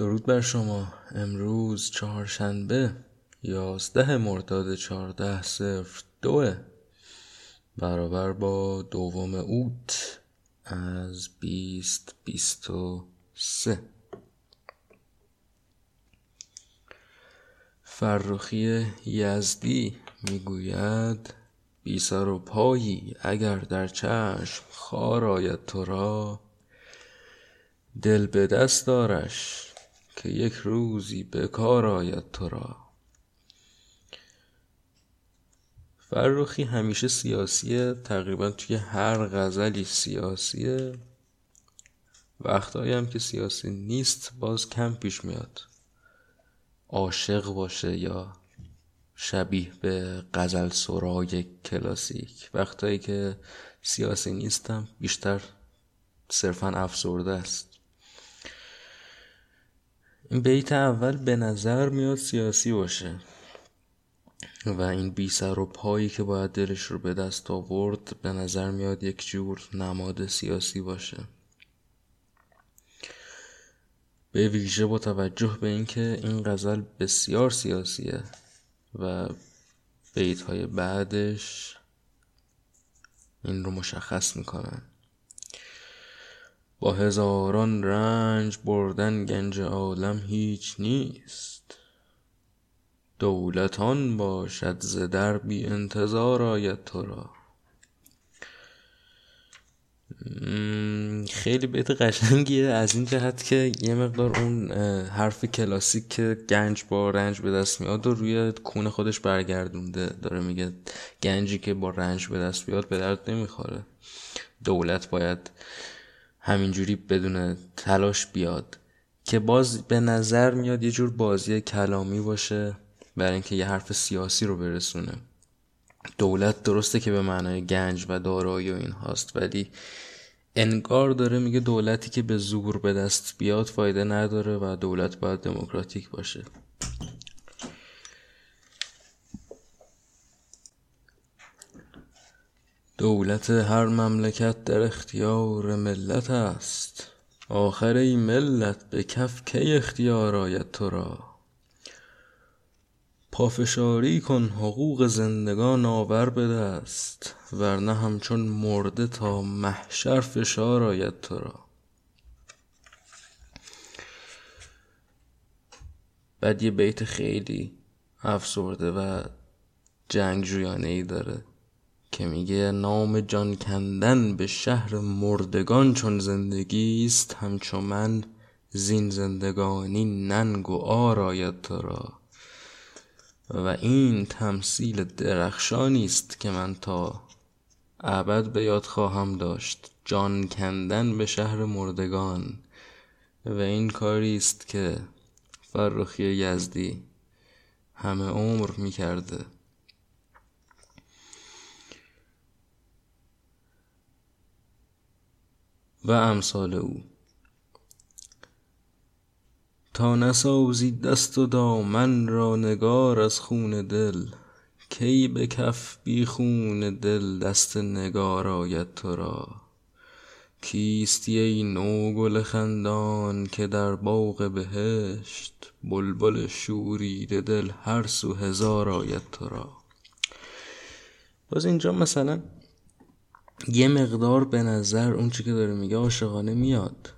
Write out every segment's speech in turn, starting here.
درود بر شما. امروز چهارشنبه یازده مرداد چهارده صفر دوه برابر با دوم اوت از بیست بیست و سه. فرخی یزدی می‌گوید بی سر و پایی اگر در چشم خار آید تو را دل به دست آرش که یک روزی به کار آید تو را. فرخی همیشه سیاسیه تقریبا توی هر غزلی سیاسیه. وقتهایی هم که سیاسی نیست باز کم پیش میاد. عاشق باشه یا شبیه به غزل سرای کلاسیک. وقتایی که سیاسی نیستم بیشتر صرفا افسرده است. این بیت اول به نظر میاد سیاسی باشه. و این بی سر و پایی که باید دلش رو به دست آورد به نظر میاد یک جور نماد سیاسی باشه. به ویژه با توجه به اینکه این غزل بسیار سیاسیه و بیت های بعدش این رو مشخص می‌کنن با هزاران رنج بردن گنج عالم هیچ نیست. دولتان باشد ز در بی انتظار آید تو را. خیلی بیت قشنگیه. از این جهت که یه مقدار اون حرف کلاسیک که گنج با رنج به دست میاد و روی کون خودش برگردونده. داره میگه گنجی که با رنج به دست بیاد به درد نمی‌خوره. دولت باید همینجوری بدون تلاش بیاد. که باز به نظر میاد یه جور بازی کلامی باشه برای اینکه یه حرف سیاسی رو برسونه. دولت درسته که به معنای گنج و دارایی و این هاست ولی انگار داره میگه دولتی که به زور به دست بیاد فایده نداره و دولت باید دموکراتیک باشه. دولت هر مملکت در اختیار ملت است. آخر ای ملت به کف کی اختیار آید تو را؟ پافشاری کن حقوق زندگان آور به دست ورنه همچون مرده تا محشر فشار آید تو را. بعد یه بیت خیلی افسرده و جنگجویانه ای داره. که میگه نام جان کندن به شهر مردگان چون زندگی است همچون من زین زندگانی ننگ و آر آید تو را. و این تمثیل درخشانی است که من تا ابد به یاد خواهم داشت. جان کندن به شهر مردگان. و این کاری است که فرخی یزدی همه عمر می‌کرده. و امثال او. تا نسازی دست و دامن را نگار از خون دل کی به کف بی خون دل دست نگار آید تو را؟ کیستی ای نوگل خندان که در باغ بهشت بلبل شوریده دل هر سو هزار آید تو را؟ باز اینجا مثلا یه مقدار به نظر اون چی که داره میگه عاشقانه میاد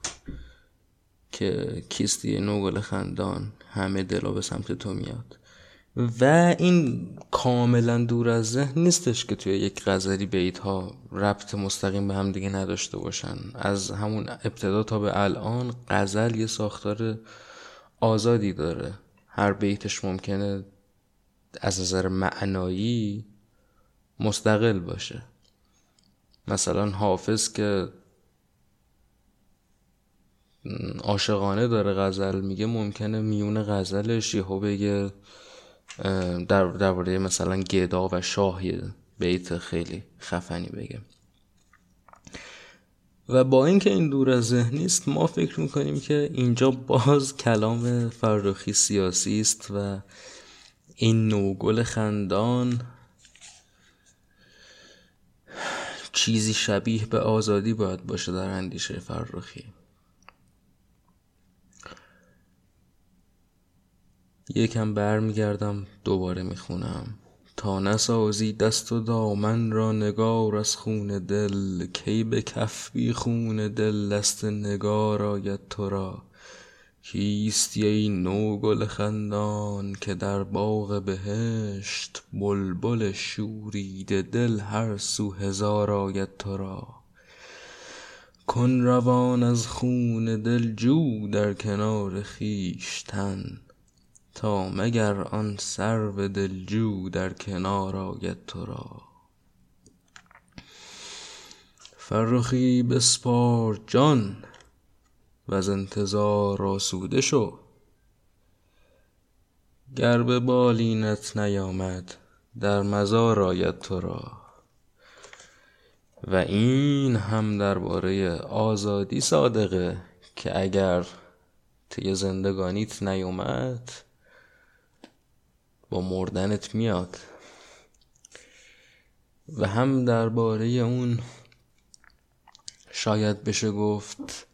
که کیستی نوگل خندان همه دلا به سمت تو میاد. و این کاملا دور از ذهن نیستش که توی یک غزلی بیت ها ربط مستقیم به هم دیگه نداشته باشن. از همون ابتدا تا به الان غزل یه ساختار آزادی داره. هر بیتش ممکنه از نظر معنایی مستقل باشه. مثلا حافظ که عاشقانه داره غزل میگه ممکنه میون غزلش یهو بگه در درباره مثلا گدا و شاه بیت خیلی خفنی بگه. و با اینکه این دور از ذهن نیست ما فکر می‌کنیم که اینجا باز کلام فرخی سیاسی است و این نوگل خندان چیزی شبیه به آزادی باید باشه در اندیشه فرخی. یکم برمیگردم دوباره می‌خونم. تا نسازی دست و دامن را نگار از خون دل کی به کف بی خون دل دست نگار آید تو را؟ کیستی ای نوگل خندان که در باغ بهشت بلبل شوریده دل هر سو هزار آید تو را؟ کن روان از خون دل جو در کنار خویشتن تا مگر آن سرو دلجو در کنار آید تو را؟ فرخی بسپار جان وز انتظار آسوده شو. گر به بالینت نیامد در مزار آید تو را. و این هم درباره آزادی صادقه که اگر طی زندگانیت نیومد با مردنت میاد. و هم درباره اون شاید بشه گفت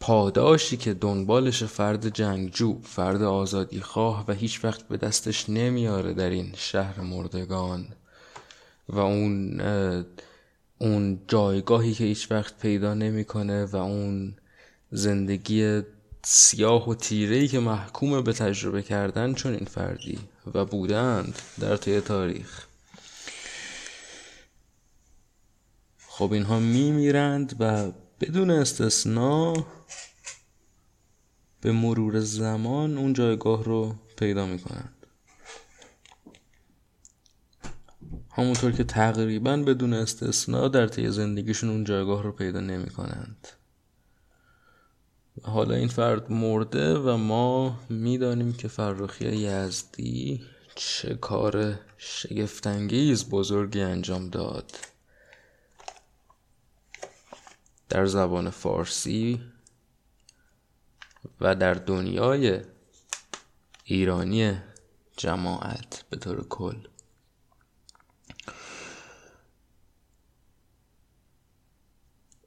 پاداشی که دنبالش فرد جنگجو فرد آزادی خواه و هیچ وقت به دستش نمیاره در این شهر مردگان. و اون اون جایگاهی که هیچ وقت پیدا نمی‌کنه و اون زندگی سیاه و تیرهی که محکوم به تجربه کردن چون این فردی و بودند در طی تاریخ. خب اینها میمیرند و بدون استثنا به مرور زمان اون جایگاه رو پیدا می‌کنند همونطور که تقریبا بدون استثنا در طی زندگیشون اون جایگاه رو پیدا نمی کنند حالا این فرد مرده و ما می‌دانیم که فرخی یزدی چه کار شگفتانگیز بزرگی انجام داد. در زبان فارسی و در دنیای ایرانی جماعت به طور کل.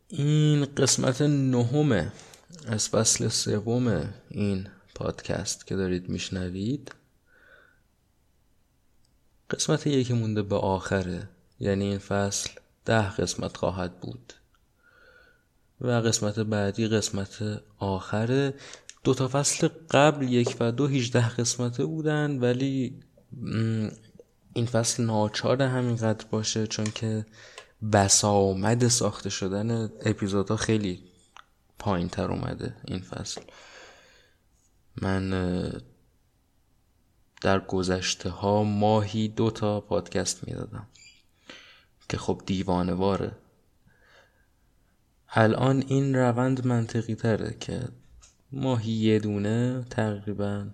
این قسمت نهمه از فصل سوم این پادکست که دارید میشنوید قسمت یکی مونده به آخره. یعنی این فصل ده قسمت خواهد بود. و قسمت بعدی قسمت آخره. دو تا فصل قبل یک و دو هیچده قسمته بودن ولی این فصل ناچار همینقدر باشه چون که بسامد ساخته شدن اپیزودها خیلی پایین تر اومده این فصل. من در گذشته ها ماهی دو تا پادکست می‌دادم که خب دیوانه واره الان این روند منطقی تره که ماهی یه دونه تقریبا.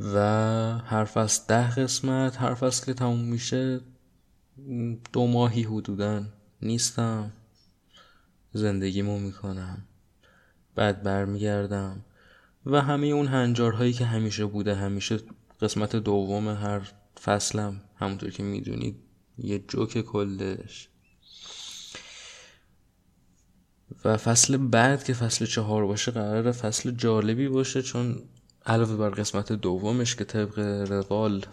و هر فصل ده قسمت هر فصل که تموم میشه دو ماهی حدودا نیستم. زندگیمو می‌کنم. بعد برمیگردم. و همه اون هنجارهایی که همیشه بوده همیشه قسمت دوم هر فصلم همونطور که می‌دونید یه جوک کلش. و فصل بعد که فصل چهار باشه قرار فصل جالبی باشه چون علاوه بر قسمت دومش که طبق روال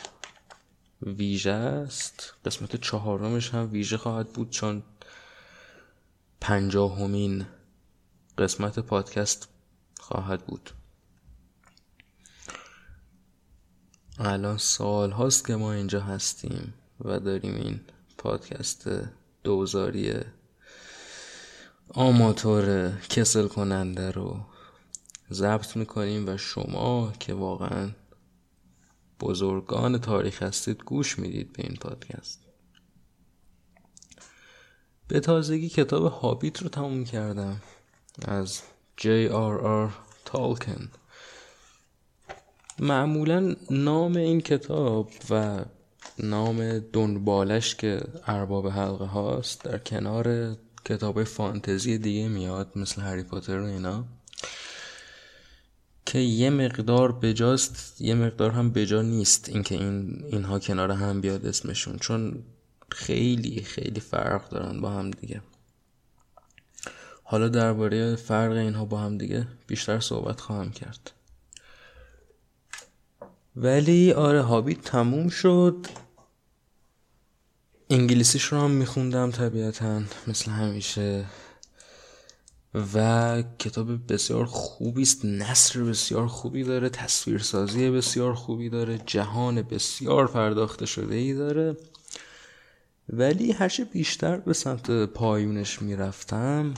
ویژه است قسمت چهارمش هم ویژه خواهد بود چون پنجاهمین قسمت پادکست خواهد بود. الان سال هاست که ما اینجا هستیم و داریم این پادکست دوزاری آماتور کسل کننده رو ضبط می‌کنیم و شما که واقعا بزرگان تاریخ هستید گوش می‌دید به این پادکست. به تازگی کتاب هابیت رو تموم کردم از جی آر آر تالکن. معمولا نام این کتاب و نام دنبالش که ارباب حلقه هاست در کنار کتاب فانتزی دیگه میاد مثل هری پاتر و اینا که یه مقدار بجاست یه مقدار هم بجا نیست اینکه این اینها کنار هم بیاد اسمشون چون خیلی خیلی فرق دارن با هم دیگه. حالا درباره فرق اینها با هم دیگه بیشتر صحبت خواهم کرد. ولی آره هابیت تموم شد. انگلیسیش رو هم میخوندم طبیعتا مثل همیشه. و کتاب بسیار خوبی است نصر بسیار خوبی داره تصویرسازی بسیار خوبی داره جهان بسیار پرداخته شده ای داره. ولی هرچه بیشتر به سمت پایونش می‌رفتم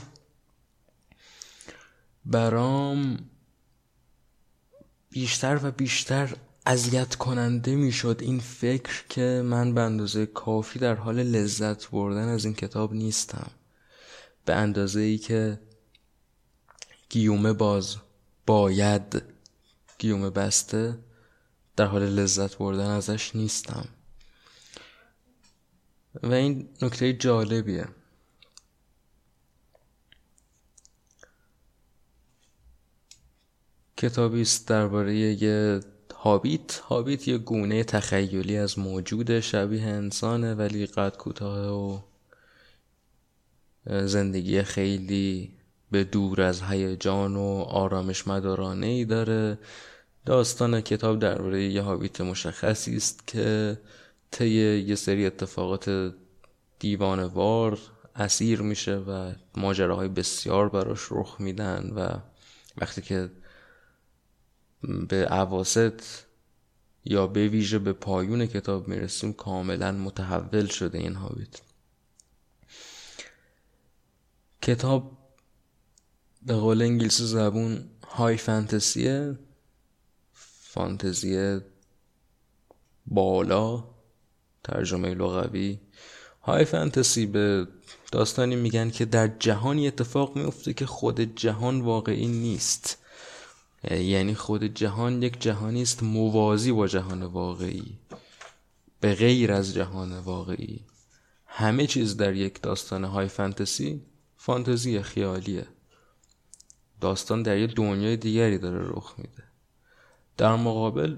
برام بیشتر و بیشتر اذیت کننده می‌شد این فکر که من به اندازه کافی در حال لذت بردن از این کتاب نیستم. به اندازه ای که گیومه باز باید گیومه بسته در حال لذت بردن ازش نیستم. و این نکته جالبیه. کتابی است درباره یه هابیت هابیت یه گونه تخیلی از موجود شبیه انسانه ولی قد کوتاه و زندگی خیلی به دور از هیجان و آرامش مدارانه ای داره. داستان کتاب درباره یه هابیت مشخصی است که طی یه سری اتفاقات دیوانوار اسیر میشه و ماجراهای بسیار براش رخ میدن و وقتی که به عواست یا به ویژه به پایون کتاب می‌رسیم کاملا متحول شده این هابیت. کتاب به قول انگلیسی زبون های فانتزیه فانتزی بالا ترجمه لغوی. های فانتزی به داستانی میگن که در جهانی اتفاق میفته که خود جهان واقعی نیست. یعنی خود جهان یک جهانی است موازی با جهان واقعی. به غیر از جهان واقعی. همه چیز در یک داستان های فانتزی فانتزی خیالیه. داستان در یه دنیای دیگری داره رخ میده. در مقابل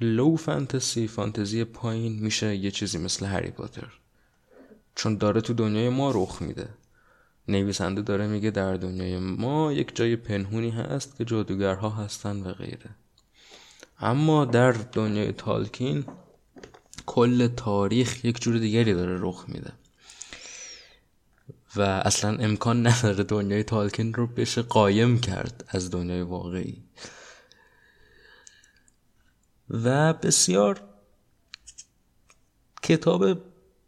لو فانتزی فانتزی پایین میشه یه چیزی مثل هری پاتر. چون داره تو دنیای ما رخ میده. نویسنده داره میگه در دنیای ما یک جای پنهونی هست که جادوگرها هستن و غیره. اما در دنیای تالکین کل تاریخ یک جور دیگری داره رخ میده. و اصلا امکان نداره دنیای تالکین رو بشه قایم کرد از دنیای واقعی. و بسیار کتاب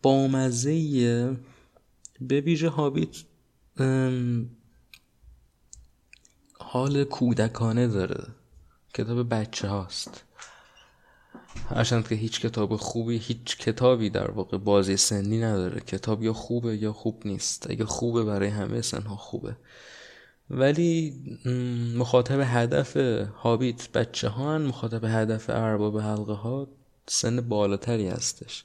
بامزه به ویژه هابیت حال کودکانه داره. کتاب بچه هاست. هرچند که هیچ کتاب خوبی هیچ کتابی در واقع بازی سنی نداره. کتاب یا خوبه یا خوب نیست. اگه خوبه برای همه سنها خوبه. ولی مخاطب هدف هابیت بچه ها مخاطب هدف ارباب حلقه ها سن بالاتری هستش.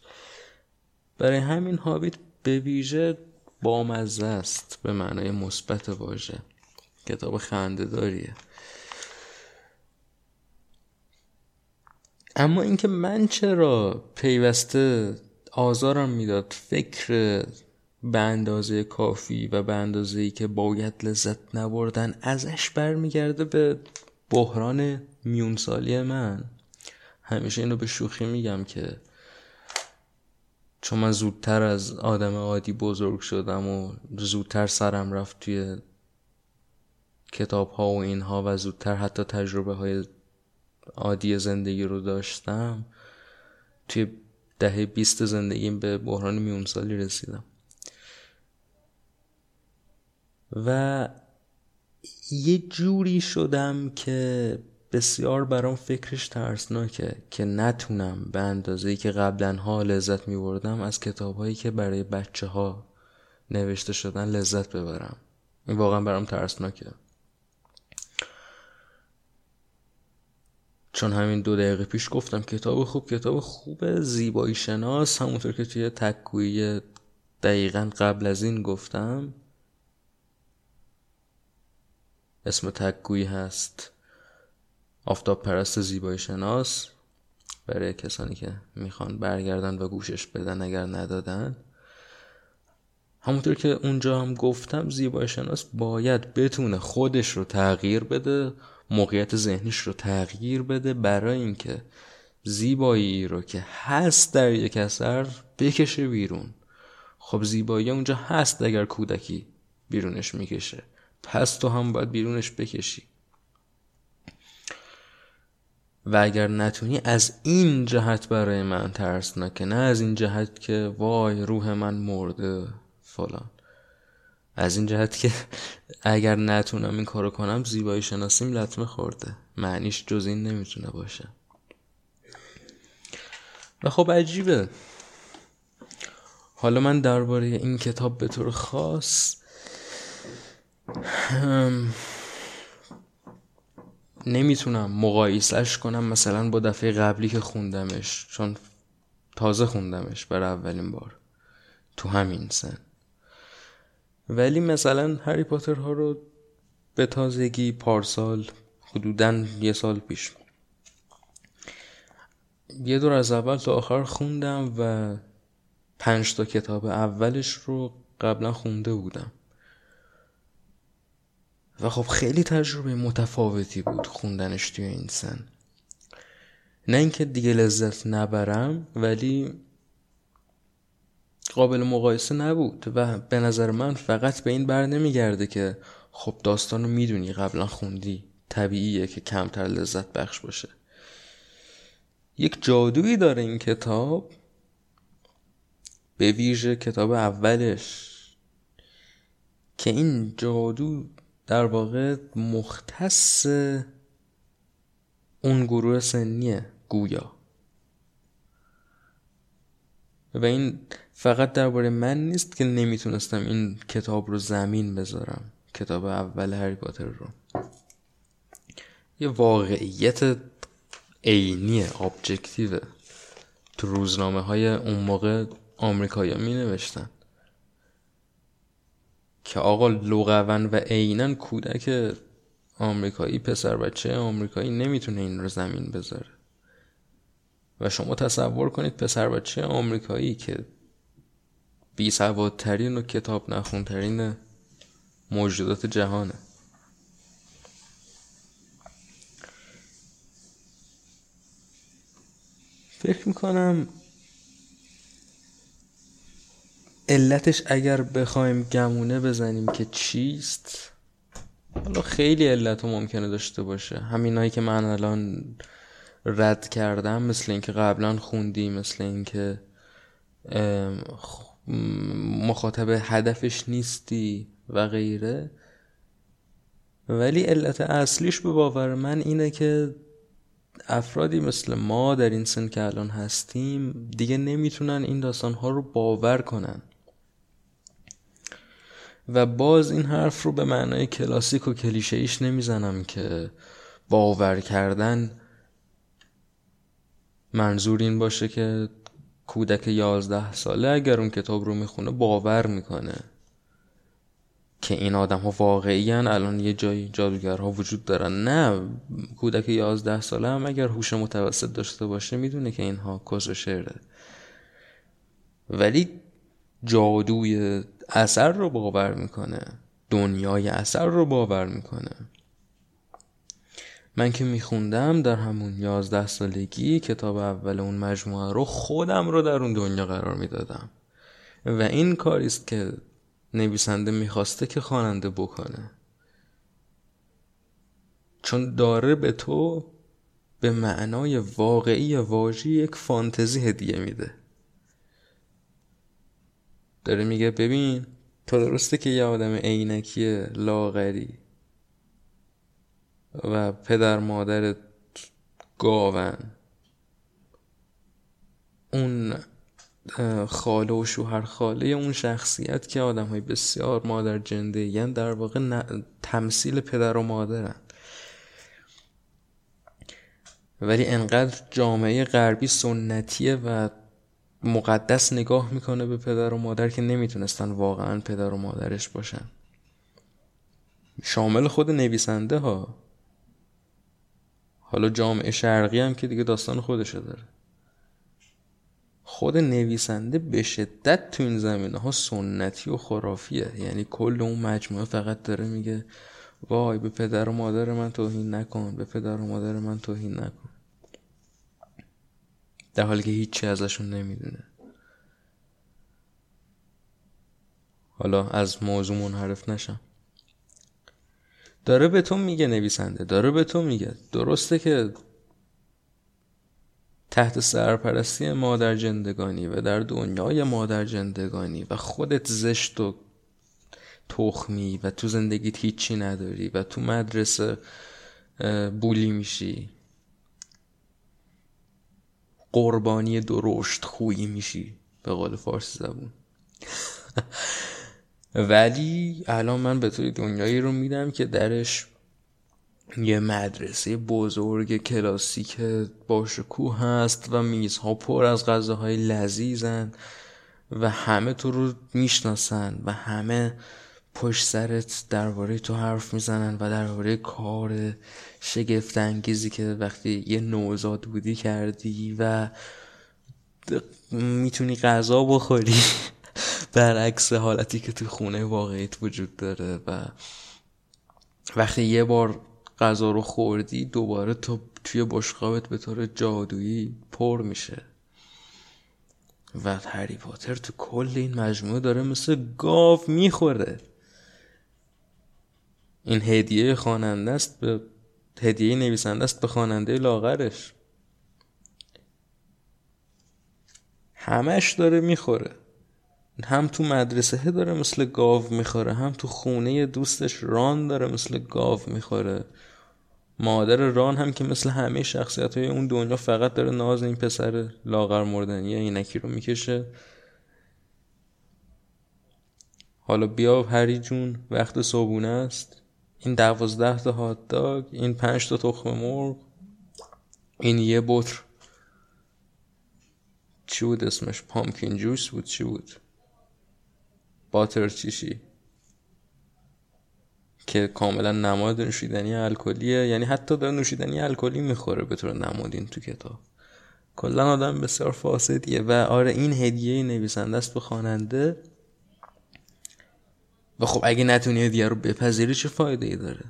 برای همین هابیت به ویژه بامزه است به معنای مثبت واژه. کتاب خنده داریه اما اینکه من چرا پیوسته آزارم می‌داد فکر به اندازه کافی و به اندازه ای که باید لذت نبردن ازش برمیگرده به بحران میونسالی من؟ همیشه اینو به شوخی میگم که چون من زودتر از آدم عادی بزرگ شدم و زودتر سرم رفت توی کتاب ها و اینها و زودتر حتی تجربه های عادی زندگی رو داشتم توی دهه بیست زندگیم به بحران میونسالی رسیدم. و یه جوری شدم که بسیار برام فکرش ترسناکه که نتونم به اندازه که قبلا ها لذت می بردم از کتاب هایی که برای بچه ها نوشته شدن لذت ببرم. این واقعا برام ترسناکه. چون همین دو دقیقه پیش گفتم کتاب خوب کتاب خوب زیبایی شناس. همونطور که توی تکویی دقیقا قبل از این گفتم اسم تکگویی هست آفتاب پرست زیبایی شناس برای کسانی که می‌خوان برگردن و گوشش بدن اگر ندادن. همونطور که اونجا هم گفتم زیبایی شناس باید بتونه خودش رو تغییر بده موقعیت ذهنیش رو تغییر بده برای اینکه زیبایی رو که هست در یک اثر بکشه بیرون. خب زیبایی اونجا هست اگر کودکی بیرونش می‌کشه. پس تو هم باید بیرونش بکشی. و اگر نتونی از این جهت برای من ترسناکه نه از این جهت که وای روح من مرده فلان. از این جهت که اگر نتونم این کارو کنم زیبایی شناسیم لطمه خورده. معنیش جز این نمی‌تونه باشه. و خب عجیبه. حالا من درباره این کتاب به طور خاص نمی‌تونم مقایسش کنم مثلا با دفعه قبلی که خوندمش چون تازه خوندمش برای اولین بار. تو همین سن. ولی مثلا هری پاتر ها رو به تازگی پارسال حدودا یه سال پیش یه دور از اول تا آخر خوندم و پنج تا کتاب اولش رو قبلا خونده بودم. و خب خیلی تجربه متفاوتی بود خوندنش توی این سن. نه اینکه دیگه لذت نبرم ولی قابل مقایسه نبود و به نظر من فقط به این بر نمیگرده که خب داستان رو می‌دونی قبلا خوندی. طبیعیه که کمتر لذت بخش باشه. یک جادویی داره این کتاب به ویژه کتاب اولش که این جادو در واقع مختص اون گروه سنیه گویا. و این فقط درباره من نیست که نمی‌تونستم این کتاب رو زمین بذارم. کتاب اول هری پاتر رو. یه واقعیت عینی ابجکتیو تو روزنامه های اون موقع آمریکایی می نوشتن که آقا لغون و عینا کودک آمریکایی پسر بچه آمریکایی نمی‌تونه این رو زمین بذاره. و شما تصور کنید پسر بچه آمریکایی که بی سوادترین و کتاب نخونترین موجودات جهانه. فکر می‌کنم علتش اگر بخوایم گمونه بزنیم که چیست؟ حالا خیلی علت ممکنه داشته باشه. همینایی که من الان رد کردم مثل اینکه قبلا خوندی مثل اینکه مخاطب هدفش نیستی و غیره. ولی علت اصلیش به باور من اینه که افرادی مثل ما در این سن که الان هستیم دیگه نمی‌تونن این داستان ها رو باور کنن. و باز این حرف رو به معنای کلاسیک و کلیشه ایش نمی‌زنم که باور کردن منظور این باشه که کودک یازده ساله اگر اون کتاب رو می‌خونه باور می‌کنه که این آدم ها واقعی الان یه جایی جادوگرها وجود دارن. نه کودک یازده ساله هم اگر هوش متوسط داشته باشه می‌دونه که اینها کس و شعره. ولی جادوی اثر رو باور می‌کنه. دنیای اثر رو باور می‌کنه. من که میخوندم در همون یازده سالگی کتاب اول اون مجموعه رو خودم رو در اون دنیا قرار می‌دادم. و این کاریست که نویسنده می‌خواسته که خواننده بکنه. چون داره به تو به معنای واقعی واژی یک فانتزی هدیه میده. داره میگه ببین تو درسته که یه آدم عینکی لاغری و پدر مادر گاون. اون خاله و شوهر خاله اون شخصیت که آدم های بسیار مادر جنده یعنی در واقع تمثیل پدر و مادرن. ولی انقدر جامعه غربی سنتیه و مقدس نگاه می‌کنه به پدر و مادر که نمی‌تونستن واقعا پدر و مادرش باشن. شامل خود نویسنده ها. حالا جامعه شرقی هم که دیگه داستان خودشه داره. خود نویسنده به شدت تو این زمینه ها سنتی و خرافیه. یعنی کل اون مجموعه فقط داره میگه وای به پدر و مادر من توهین نکن به پدر و مادر من توهین نکن. در حالی که هیچی ازشون نمی‌دونه. حالا از موضوع منحرف نشم. داره به تو میگه نویسنده داره به تو میگه. درسته که تحت سرپرستی مادر جندگانی و در دنیای مادر جندگانی و خودت زشت و تخمی و تو زندگیت هیچی نداری و تو مدرسه بولی میشی. قربانی درشت خویی میشی. به قول فارسی زبون. ولی الان من به توی دنیایی رو میدم که درش یه مدرسه بزرگ کلاسیک باشکوه هست و میزها پر از غذاهای لذیذن و همه تو رو می‌شناسن و همه پشت سرت درباره تو حرف می‌زنن و درباره کار شگفت انگیزی که وقتی یه نوزاد بودی کردی و می‌تونی غذا بخوری. برعکس حالتی که تو خونه واقعیت وجود داره و وقتی یه بار غذا رو خوردی دوباره تو توی بشقابت به طور جادویی پر میشه. و هری پاتر تو کل این مجموعه داره مثل گاو می‌خوره. این هدیه خواننده است به هدیه نویسنده است به خواننده لاغرش. همش داره می‌خوره. هم تو مدرسه داره مثل گاو می‌خوره هم تو خونه دوستش ران داره مثل گاو می‌خوره. مادر ران هم که مثل همه شخصیت های اون دنیا فقط داره ناز این پسر لاغر مردنی اینکی رو می‌کشه. حالا بیا هری جون وقت صبونه است. این دوازده تا هات داگ این پنج تا تخم مرغ این یه بطر. چی بود اسمش؟ پامکین جوس بود؟ چی بود؟ باتر چیشی. که کاملا نماد نوشیدنی الکلیه. یعنی حتی داره نوشیدنی الکلی می‌خوره به طور نمادین تو کتاب. کلا آدم بسیار فاسدیه. و آره این هدیه نویسنده است به خواننده. و خب اگه نتونی هدیه رو بپذیری چه فایده ای داره؟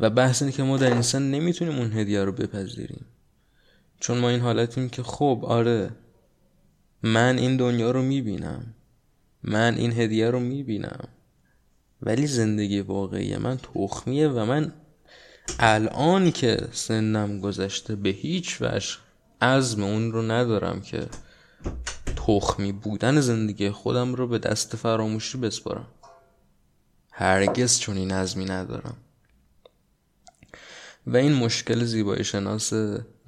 و بحث اینه که ما در انسان نمی‌تونیم اون هدیه رو بپذیریم. چون ما این حالتیم که خب آره من این دنیا رو می‌بینم. من این هدیه رو می‌بینم. ولی زندگی واقعی من تخمیه و من الان که سنم گذشته به هیچ وجه عزم اون رو ندارم که تخمی بودن زندگی خودم رو به دست فراموشی بسپارم. هرگز چون این عزمی ندارم. و این مشکل زیبایی شناس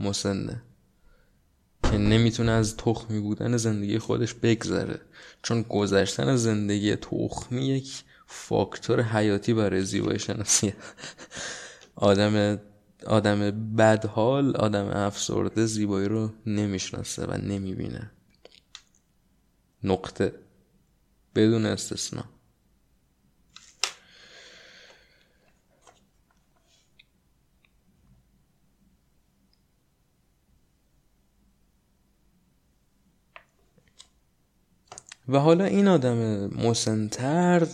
مسنه که نمی‌تونه از تخمی بودن زندگی خودش بگذره چون گذشتن زندگی تخمی یک فاکتور حیاتی برای زیبایی شناسی. آدم آدم بدحال آدم افسرده زیبایی رو نمی‌شناسه و نمی‌بینه. نقطه. بدون استثنا. و حالا این آدم مسنتر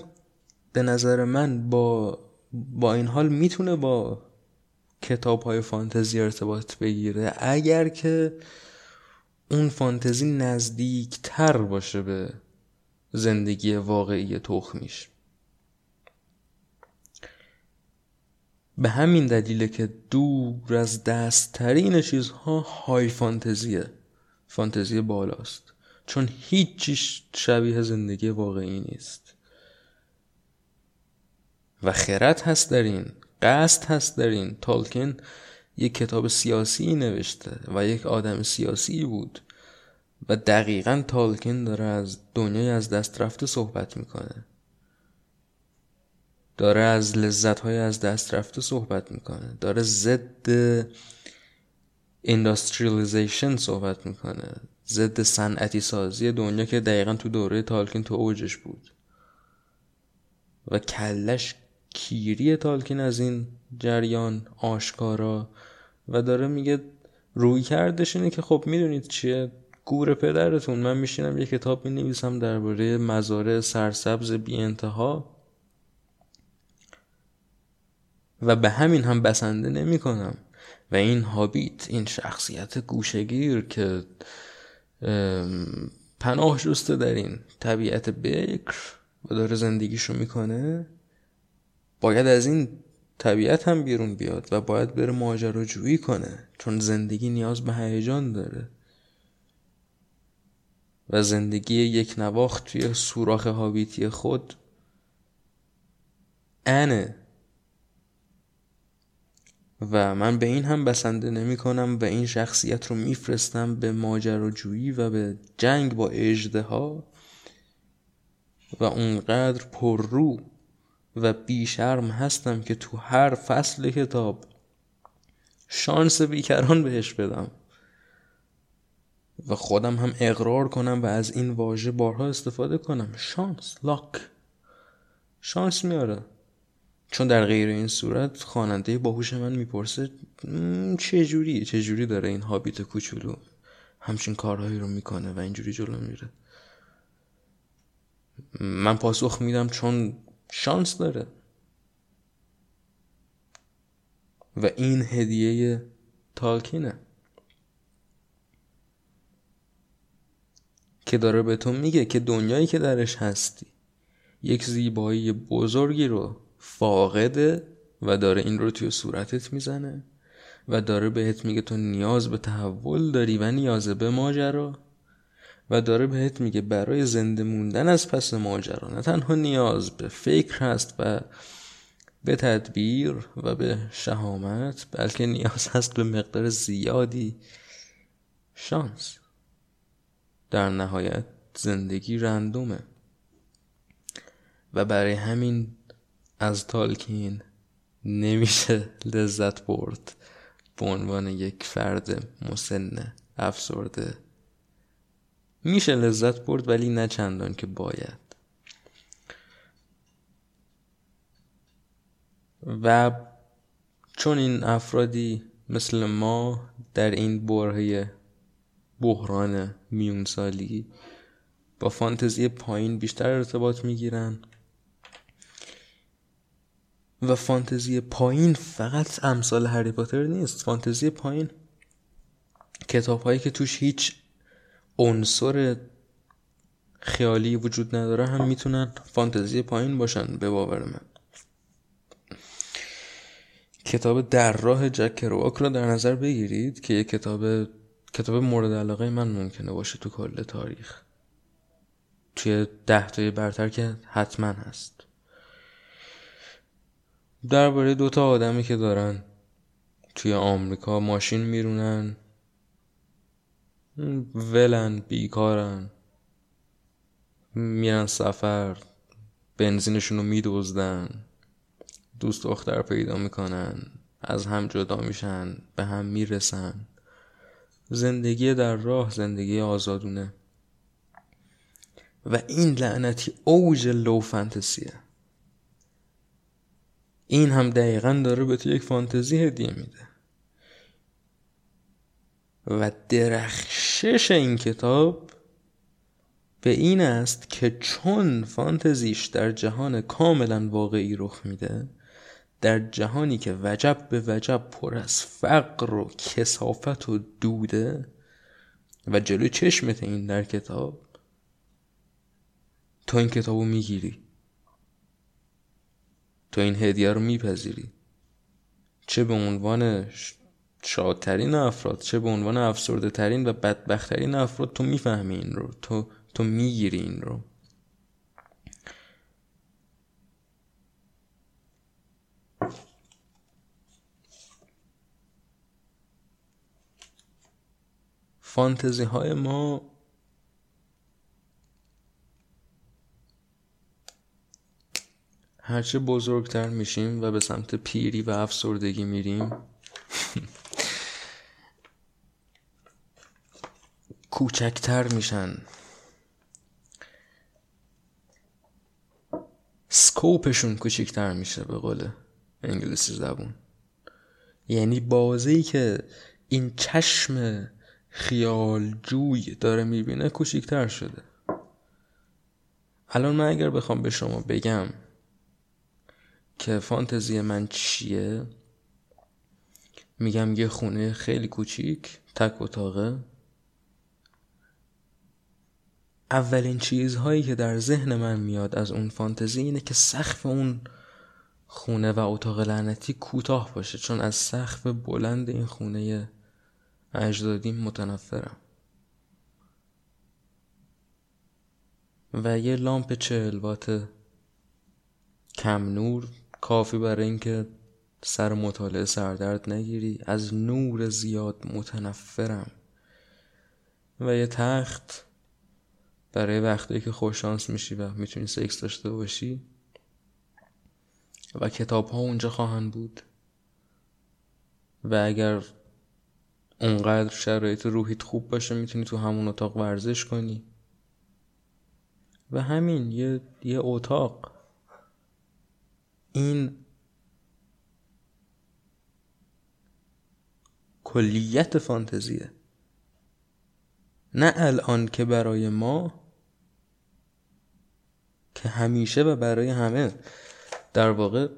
به نظر من با با این حال می‌تونه با کتاب های فانتزی ارتباط بگیره. اگر که اون فانتزی نزدیک تر باشه به زندگی واقعی تخمیش. به همین دلیله که دور از دستترین چیزها های فانتزیه. فانتزی بالاست. چون هیچیش شبیه زندگی واقعی نیست. و خرد هست در این قصد هست در این. تالکن یک کتاب سیاسی نوشته و یک آدم سیاسی بود و دقیقا تالکن داره از دنیای از دست رفته صحبت می‌کنه. داره از لذت های از دست رفته صحبت می‌کنه. داره ضد اندستریالیزیشن صحبت می‌کنه. ضد صنعتی سازی دنیا که دقیقا تو دوره تالکین تو اوجش بود. و کلش کیری تالکین از این جریان آشکارا و داره میگه روی کردش اینه که خب می‌دونید چیه؟ گور پدرتون. من میشینم یه کتاب می نویسم درباره مزارع سرسبز بی انتها و به همین هم بسنده نمی کنم و این هابیت این شخصیت گوشگیر که پناه جسته در این طبیعت بکر و داره زندگیشو می‌کنه. باید از این طبیعت هم بیرون بیاد و باید بره ماجراجویی کنه چون زندگی نیاز به هیجان داره. و زندگی یک نواخت توی سوراخ هابیتی خود انه. و من به این هم بسنده نمی کنم و این شخصیت رو میفرستم به ماجراجویی و به جنگ با اجده ها و اونقدر پررو و بیشرم هستم که تو هر فصل کتاب شانس بیکران بهش بدم و خودم هم اقرار کنم و از این واژه بارها استفاده کنم. شانس لاک. شانس میاره. چون در غیر این صورت خواننده باهوش من می‌پرسه چه جوری چه جوری داره این هابیت کوچولو؟ همچین کارهایی رو می‌کنه و اینجوری جلو میره. من پاسخ میدم چون شانس داره. و این هدیه تالکینه. که داره به تو میگه که دنیایی که درش هستی یک زیبایی بزرگی رو فاقده و داره این رو توی صورتت می‌زنه و داره بهت میگه تو نیاز به تحول داری و نیاز به ماجرا و داره بهت میگه برای زنده موندن از پس ماجرا نه تنها نیاز به فکر هست و به تدبیر و به شهامت بلکه نیاز هست به مقدار زیادی شانس. در نهایت زندگی رندومه. و برای همین از تالکین نمیشه لذت برد به عنوان یک فرد مسن افسرده. میشه لذت برد ولی نه چندان که باید. و چون این افرادی مثل ما در این بره بحران میون سالی با فانتزی پایین بیشتر ارتباط می‌گیرن و فانتزی پایین فقط امثال هری پاتر نیست. فانتزی پایین کتاب هایی که توش هیچ عنصر خیالی وجود نداره هم می‌تونن فانتزی پایین باشن به باور من. کتاب در راه جک کرواک رو در نظر بگیرید که یک کتاب کتاب مورد علاقه من ممکنه باشه تو کل تاریخ. توی ده تای برتر که حتما هست. درباره دوتا آدمی که دارن توی آمریکا ماشین میرونن. ولن بیکارن. میرن سفر بنزینشون رو میدوزدن دوست دختر پیدا می‌کنن. از هم جدا میشن به هم می‌رسن. زندگی در راه زندگی آزادونه. و این لعنتی اوج لو فانتزیه این هم دقیقا داره به تو یک فانتزی هدیه میده. و درخشش این کتاب به این است که چون فانتزیش در جهان کاملا واقعی رخ میده در جهانی که وجب به وجب پر از فقر و کسافت و دوده و جلوی چشمت این در کتاب تو این کتابو می‌گیری. تو این هدیه رو میپذیری. چه به عنوان شادترین افراد چه به عنوان افسرده ترین و بدبختترین افراد تو می‌فهمی این رو تو تو می‌گیری این رو. فانتزی های ما هرچه بزرگتر میشیم و به سمت پیری و افسردگی میریم کوچکتر میشن. سکوپشون کوچکتر میشه به قول انگلیسی زبون. یعنی بازی که این چشم خیال جوی داره می‌بینه کوچیکتر شده. الان من اگر بخوام به شما بگم که فانتزی من چیه؟ میگم یه خونه خیلی کوچیک تک اتاقه. اولین چیزهایی که در ذهن من میاد از اون فانتزی اینه که سقف اون خونه و اتاق لعنتی کوتاه باشه چون از سقف بلند این خونه اجدادیم متنفرم. و یه لامپ چهل وات کم نور کافی برای اینکه سر مطالعه سردرد نگیری. از نور زیاد متنفرم. و یه تخت برای وقتی که خوششانس میشی و می‌تونی سکس داشته باشی. و کتاب ها اونجا خواهند بود. و اگر اونقدر شرایط روحیت خوب باشه می‌تونی تو همون اتاق ورزش کنی. و همین یه, یه اتاق. این کلیت فانتزیه. نه الان که برای ما که همیشه و برای همه. در واقع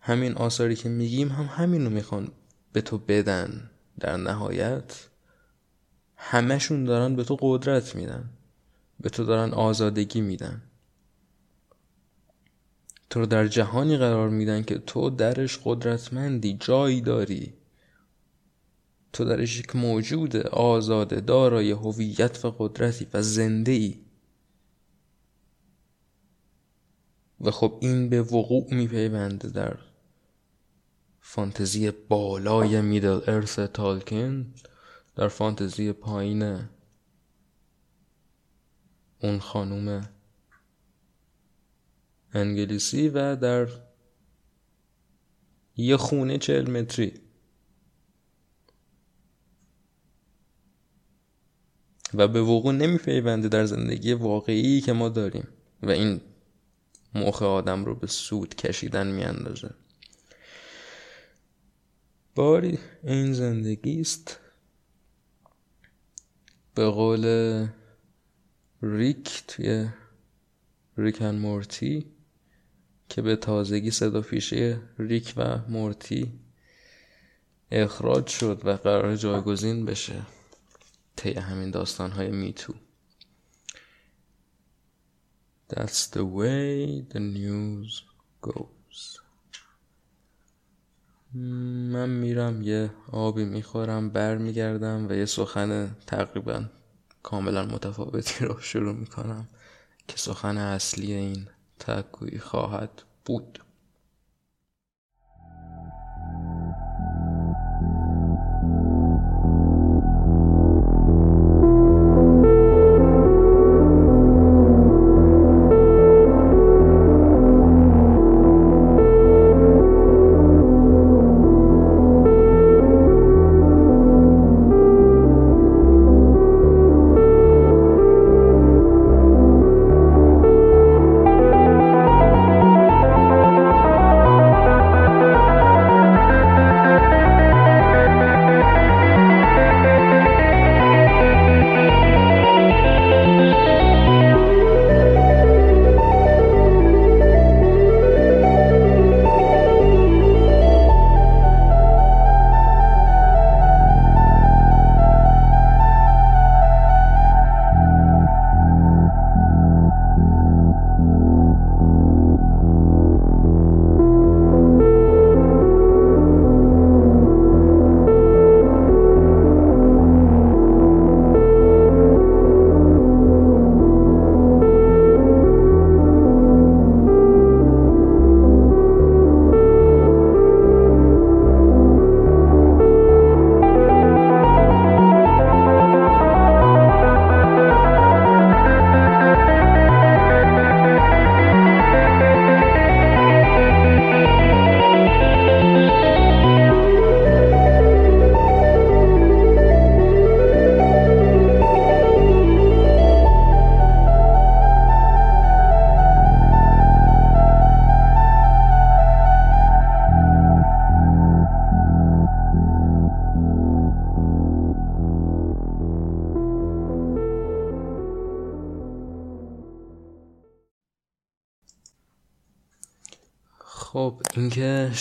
همین آثاری که میگیم هم همین رو می‌خوان به تو بدن در نهایت. همهشون دارن به تو قدرت میدن. به تو دارن آزادگی میدن. تو رو در جهانی قرار میدن که تو درش قدرتمندی جایی داری. تو درش یک موجود آزاده دارای هویت و قدرتی و زنده ای و خب این به وقوع میپیونده در فانتزی بالای میدل ارث تالکین در فانتزی پایین اون خانوم انگلیسی و در یه خونه چهل متری. و به وقوع نمیپیونده در زندگی واقعی که ما داریم. و این مخ آدم رو به سود کشیدن میاندازه. باری این زندگی است به قول ریک توی ریکن مورتی که به تازگی صدا پیشه ریک و مورتی اخراج شد و قرار جایگزین بشه طی همین داستان های میتو. That's the way the news goes. من میرم یه آبی می‌خورم بر میگردم و یه سخن تقریبا کاملا متفاوتی رو شروع می‌کنم که سخن اصلی این تکوی خواهد بود.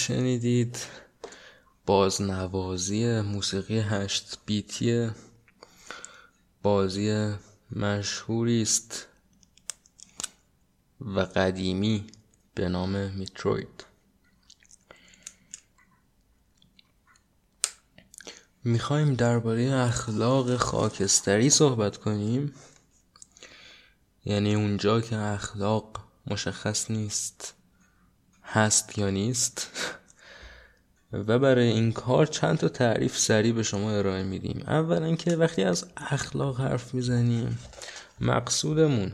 شنیدید بازنوازی موسیقی هشت بیتی بازی مشهوری است و قدیمی به نام میتروید. می‌خوایم درباره اخلاق خاکستری صحبت کنیم. یعنی اونجا که اخلاق مشخص نیست. هست یا نیست. و برای این کار چند تا تعریف سریع به شما ارائه میدیم. اولا که وقتی از اخلاق حرف می‌زنیم مقصودمون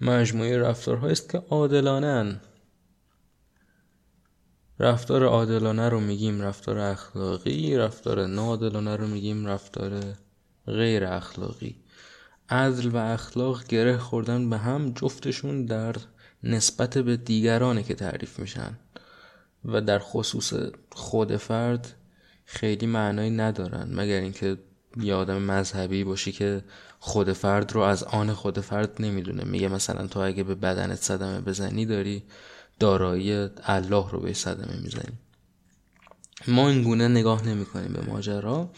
مجموعه رفتارهایی است که عادلانه رفتار عادلانه رو میگیم رفتار اخلاقی رفتار ناعادلانه رو میگیم رفتار غیر اخلاقی. عدل و اخلاق گره خوردن به هم جفتشون در نسبت به دیگرانه که تعریف میشن و در خصوص خود فرد خیلی معنایی ندارن مگر اینکه یه آدم مذهبی باشی که خود فرد رو از آن خود فرد نمی‌دونه. میگه مثلا تو اگه به بدنت صدمه بزنی داری دارایی الله رو به صدمه می‌زنی. ما این گونه نگاه نمی کنیم به ماجرا.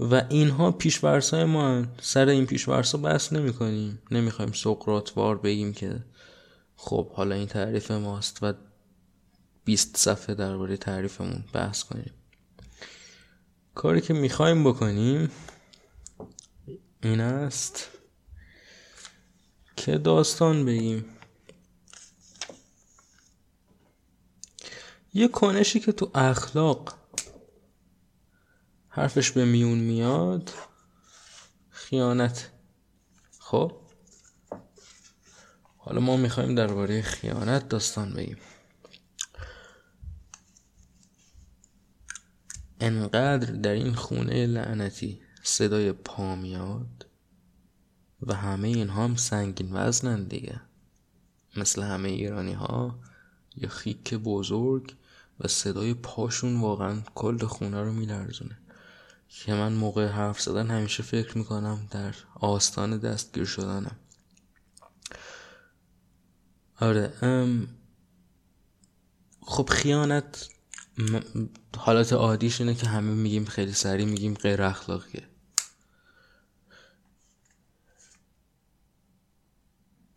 و اینها پیشورس های ما سر این پیشورس ها بحث نمی کنیم نمی‌خوایم سقراتوار بگیم که خب حالا این تعریف ماست و 20 صفحه درباره تعریفمون بحث کنیم. کاری که می‌خوایم بکنیم این است که داستان بگیم. یه کنشی که تو اخلاق حرفش به میون میاد. خیانت. خب؟ حالا ما می‌خوایم درباره خیانت داستان بگیم. انقدر در این خونه لعنتی صدای پا میاد و همه اینها هم سنگین وزنن دیگه. مثل همه ایرانی ها یا خیک بزرگ و صدای پاشون واقعا کل خونه رو میلرزونه. که من موقع حرف زدن همیشه فکر می‌کنم در آستان دستگیر شدنم. آره خب خیانت حالت عادیش اینه که همه میگیم خیلی سریع میگیم غیر اخلاقیه.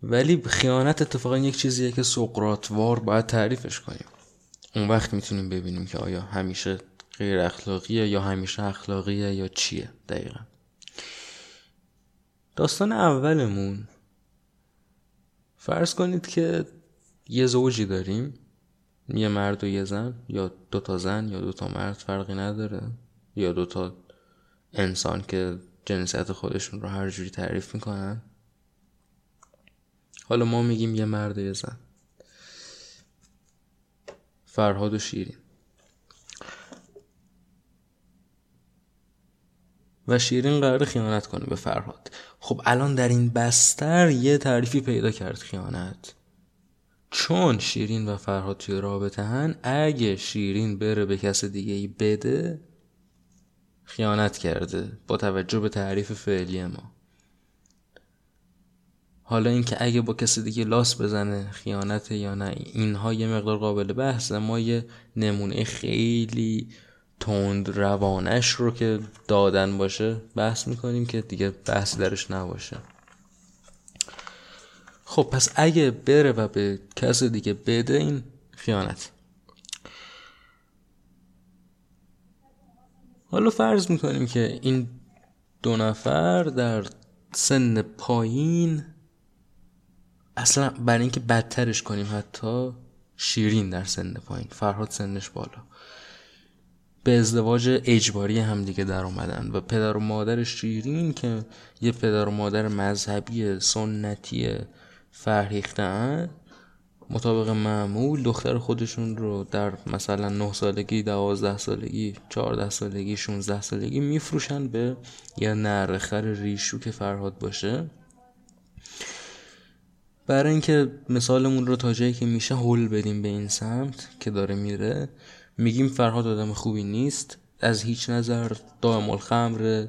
ولی خیانت اتفاقا یک چیزیه که سقراتوار باید تعریفش کنیم. اون وقت می‌تونیم ببینیم که آیا همیشه غیر اخلاقیه یا همیشه اخلاقیه یا چیه دقیقا؟ داستان اولمون فرض کنید که یه زوجی داریم یه مرد و یه زن یا دوتا زن یا دوتا مرد فرقی نداره. یا دوتا انسان که جنسیت خودشون رو هر جوری تعریف می‌کنن. حالا ما میگیم یه مرد و یه زن. فرهاد و شیرین. و شیرین قرار خیانت کنه به فرهاد. خب الان در این بستر یه تعریفی پیدا کرد خیانت. چون شیرین و فرهاد توی رابطه هن اگه شیرین بره به کس دیگه ای بده خیانت کرده با توجه به تعریف فعلی ما. حالا اینکه اگه با کسی دیگه لاس بزنه خیانت یا نه اینها یه مقدار قابل بحثه. ما یه نمونه خیلی تند روانش رو که دادن باشه بحث می‌کنیم که دیگه بحث درش نباشه. خب پس اگه بره و به کس دیگه بده این خیانت. حالا فرض می‌کنیم که این دو نفر در سن پایین اصلا برای اینکه بدترش کنیم حتی شیرین در سن پایین. فرهاد سنش بالا. به ازدواج اجباری هم دیگه در اومدن و پدر و مادر شیرین که یه پدر و مادر مذهبی سنتی فرهیختن مطابق معمول دختر خودشون رو در مثلا 9 سالگی 12 سالگی 14 سالگی 16 سالگی میفروشن به یه نرخر ریشو که فرهاد باشه. برای اینکه مثالمون رو تا جایی که میشه هول بدیم به این سمت که داره میره میگیم فرهاد آدم خوبی نیست. از هیچ نظر دائم الخمر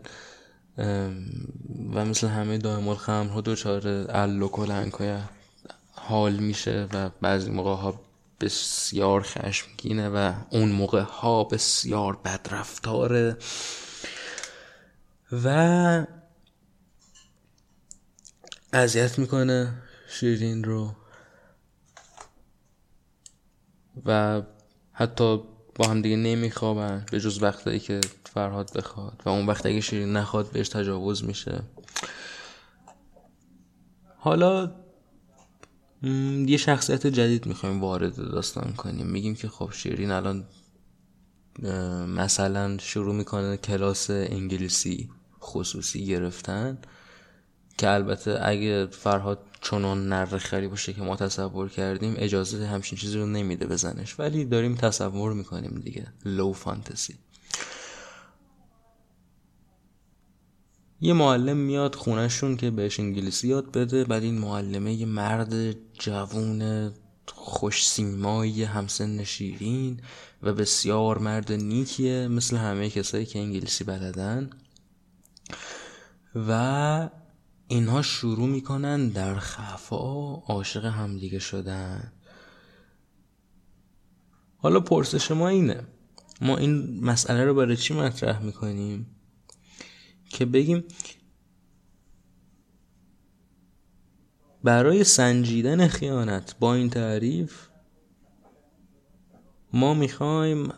و مثل همه دائم الخمر ها دچار ال های حال میشه و بعضی موقع ها بسیار خشمگینه و اون موقع ها بسیار بدرفتاره. و اذیت می‌کنه شیرین رو. و حتی با هم دیگه نمیخوابن به جز وقتایی که فرهاد بخواد. و اون وقت اگه شیرین نخواد بهش تجاوز میشه. حالا یه شخصیت جدید می‌خوایم وارد داستان کنیم. میگیم که خب شیرین الان مثلا شروع می‌کنه کلاس انگلیسی خصوصی گرفتن. که البته اگه فرهاد چنان نر باشه که ما تصور کردیم اجازه همچین چیزی رو نمیده بزنش. ولی داریم تصور می‌کنیم دیگه. لو فانتزی یه معلم میاد خونهشون که بهش انگلیسی یاد بده بعد این معلمه یه مرد جوون خوش سیمایی همسن شیرین و بسیار مرد نیکیه مثل همه کسایی که انگلیسی بلدن. و اینها شروع می‌کنن در خفا عاشق همدیگه شدن. حالا پرسش ما اینه. ما این مسئله رو برای چی مطرح می‌کنیم؟ که بگیم برای سنجیدن خیانت با این تعریف ما می‌خوایم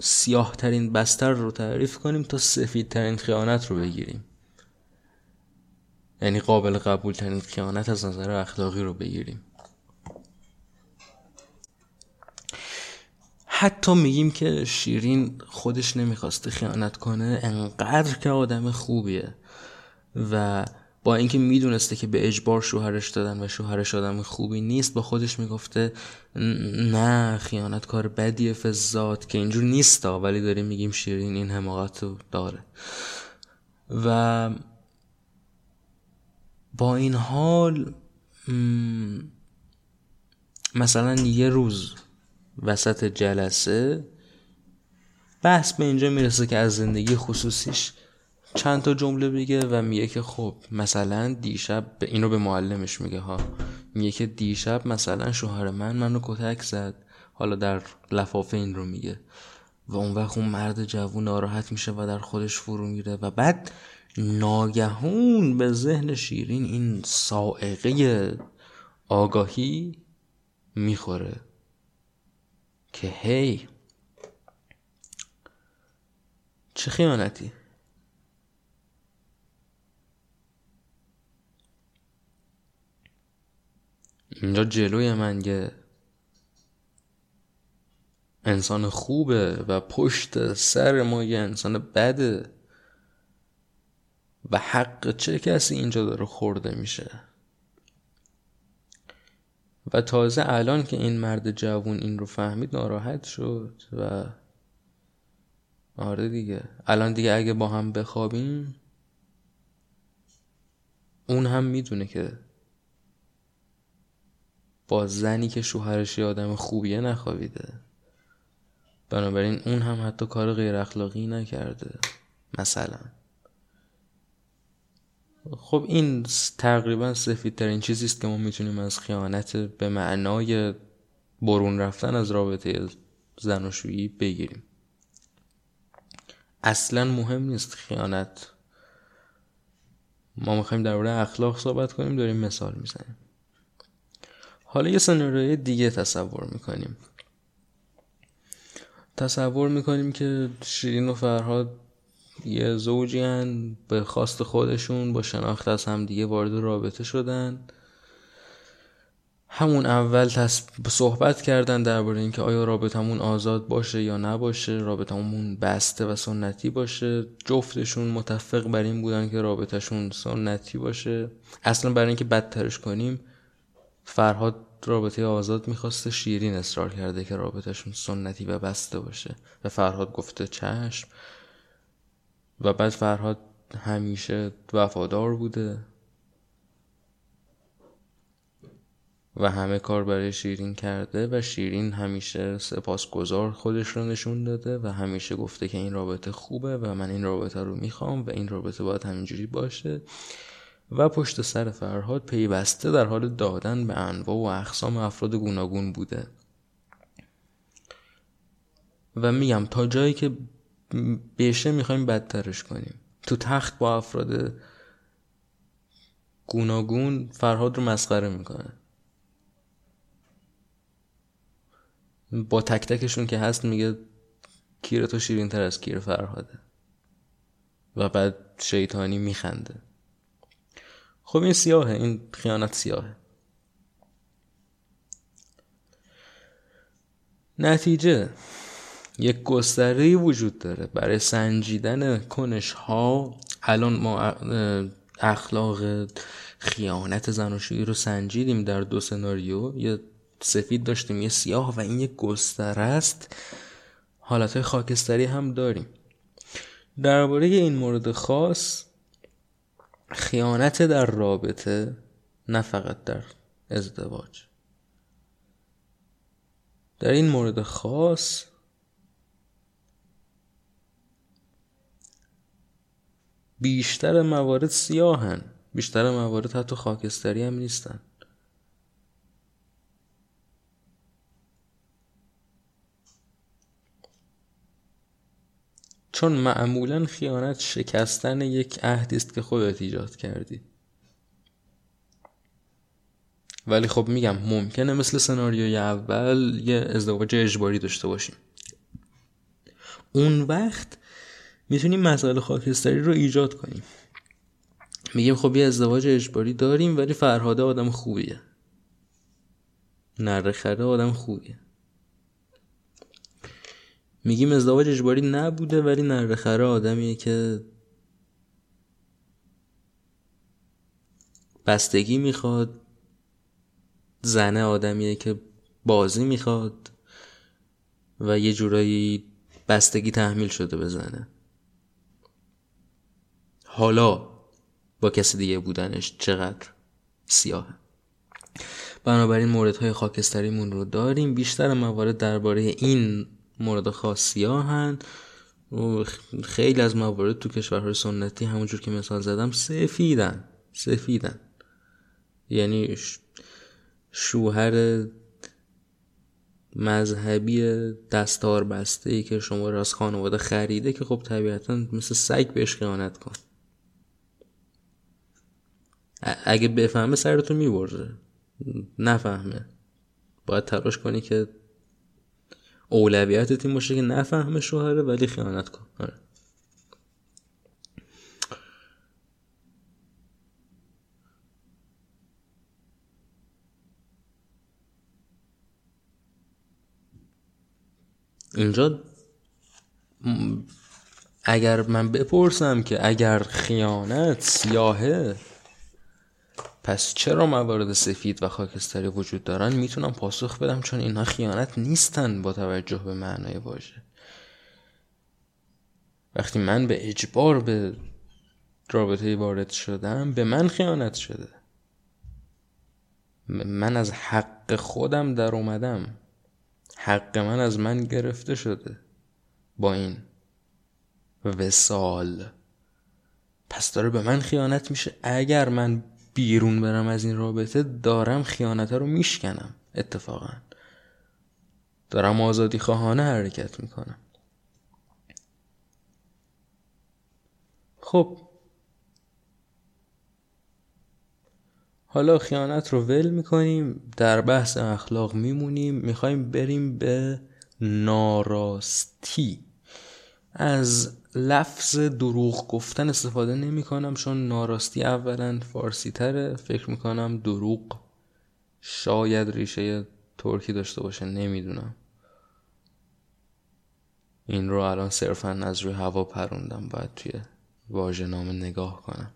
سیاه ترین بستر رو تعریف کنیم تا سفید ترین خیانت رو بگیریم. یعنی قابل قبول ترین خیانت از نظر اخلاقی رو بگیریم. حتی میگیم که شیرین خودش نمی‌خواسته خیانت کنه انقدر که آدم خوبیه و با اینکه می‌دونسته که به اجبار شوهرش دادن و شوهرش آدم خوبی نیست با خودش می‌گفته نه خیانت کار بدیه فزاد که اینجور نیست ولی داریم میگیم شیرین این حماقت رو داره. و با این حال مثلا یه روز وسط جلسه بحث به اینجا می‌رسه که از زندگی خصوصیش چند تا جمله بگه و میگه که خب مثلا دیشب به اینو به معلمش میگه ها. میگه که دیشب مثلا شوهر من منو کتک زد. حالا در لفافه این رو میگه. و اون وقت اون مرد جوون ناراحت میشه و در خودش فرو میره. و بعد ناگهون به ذهن شیرین این سائقه آگاهی می‌خوره. که هی چه خیانتی؟ اینجا جلوی من یه انسان خوبه و پشت سر ما یه انسان بده. و حق چه کسی اینجا داره خورده میشه؟ و تازه الان که این مرد جوون این رو فهمید ناراحت شد و آره دیگه. الان دیگه اگه با هم بخوابیم اون هم می‌دونه که با زنی که شوهرش یه آدم خوبیه نخوابیده. بنابراین اون هم حتی کار غیر اخلاقی نکرده مثلا. خب این تقریبا سفیدترین چیزی است که ما می‌تونیم از خیانت به معنای برون رفتن از رابطه زناشویی بگیریم. اصلا مهم نیست خیانت. ما می‌خوایم درباره اخلاق صحبت کنیم داریم مثال می‌زنیم. حالا یه سناریوی دیگه تصور می‌کنیم. تصور می‌کنیم که شیرین و فرهاد یه زوجی به خواست خودشون با شناخت از همدیگه وارد رابطه شدن. همون اول صحبت کردن درباره اینکه آیا رابطمون آزاد باشه یا نباشه رابطمون بسته و سنتی باشه. جفتشون متفق بر این بودن که رابطهشون سنتی باشه. اصلا برای اینکه بدترش کنیم فرهاد رابطه آزاد می‌خواسته شیرین اصرار کرده که رابطهشون سنتی و بسته باشه. و فرهاد گفته چشم. و بعد فرهاد همیشه وفادار بوده. و همه کار برای شیرین کرده و شیرین همیشه سپاسگزار خودش رو نشون داده و همیشه گفته که این رابطه خوبه و من این رابطه رو می‌خوام و این رابطه باید همینجوری باشه. و پشت سر فرهاد پیوسته در حال دادن به انواع و اقسام افراد گوناگون بوده. و میگم تا جایی که بشه می‌خوایم بدترش کنیم. تو تخت با افراد گوناگون فرهاد رو مسخره می‌کنه با تک تکشون که هست میگه کیر تو شیرین تر از کیر فرهاده. و بعد شیطانی میخنده. خب این سیاهه این خیانت سیاهه. نتیجه. یک گستره وجود داره برای سنجیدن کنش ها. الان ما اخلاق خیانت زناشویی رو سنجیدیم در دو سناریو. یه سفید داشتیم یه سیاه و این یک گستره است. حالت خاکستری هم داریم. درباره این مورد خاص خیانت در رابطه نه فقط در ازدواج. در این مورد خاص بیشتر موارد سیاهن. بیشتر موارد حتی خاکستری هم نیستن. چون معمولا خیانت شکستن یک عهدی است که خودت ایجاد کردی. ولی خب میگم ممکنه مثل سناریوی اول یه ازدواج اجباری داشته باشیم. اون وقت می‌تونیم مسائل خاکستری رو ایجاد کنیم میگیم خب یه ازدواج اجباری داریم ولی فرهاده آدم خوبیه. نرخره آدم خوبیه. میگیم ازدواج اجباری نبوده ولی نرخره آدمیه که بستگی می‌خواد زنه آدمیه که بازی می‌خواد و یه جورایی بستگی تحمیل شده به زنه. حالا با کسی دیگه بودنش چقدر سیاهه. بنابراین موردهای خاکستریمون رو داریم. بیشتر موارد درباره این مورد خاص سیاهن. خیلی از موارد تو کشورهای سنتی همونجور که مثال زدم سفیدن سفیدن. یعنی شوهر مذهبی دستار بسته ای که شما را از خانواده خریده که خب طبیعتا مثل سگ بهش خیانت کن. اگه بفهمه سرتو میبرزه. نفهمه. باید تلاش کنی که اولویتت این باشه که نفهمه شوهره ولی خیانت کن. آره. اینجا اگر من بپرسم که اگر خیانت سیاهه پس چرا موارد سفید و خاکستری وجود دارن؟ می‌تونم پاسخ بدم چون اینها خیانت نیستن با توجه به معنای واژه. وقتی من به اجبار به رابطه وارد شدم به من خیانت شده. من از حق خودم در اومدم. حق من از من گرفته شده. با این وسال. پس داره به من خیانت میشه اگر من بیرون برم از این رابطه دارم خیانت رو میشکنم اتفاقا. دارم آزادی خواهانه حرکت می‌کنم. خب. حالا خیانت رو ول می‌کنیم در بحث اخلاق میمونیم می‌خوایم بریم به ناراستی. از لفظ دروغ گفتن استفاده نمی کنم چون ناراستی اولا فارسی تره. فکر می کنم دروغ شاید ریشه ترکی داشته باشه نمی‌دونم. این رو الان صرفا از روی هوا پروندم باید توی واژه نام نگاه کنم.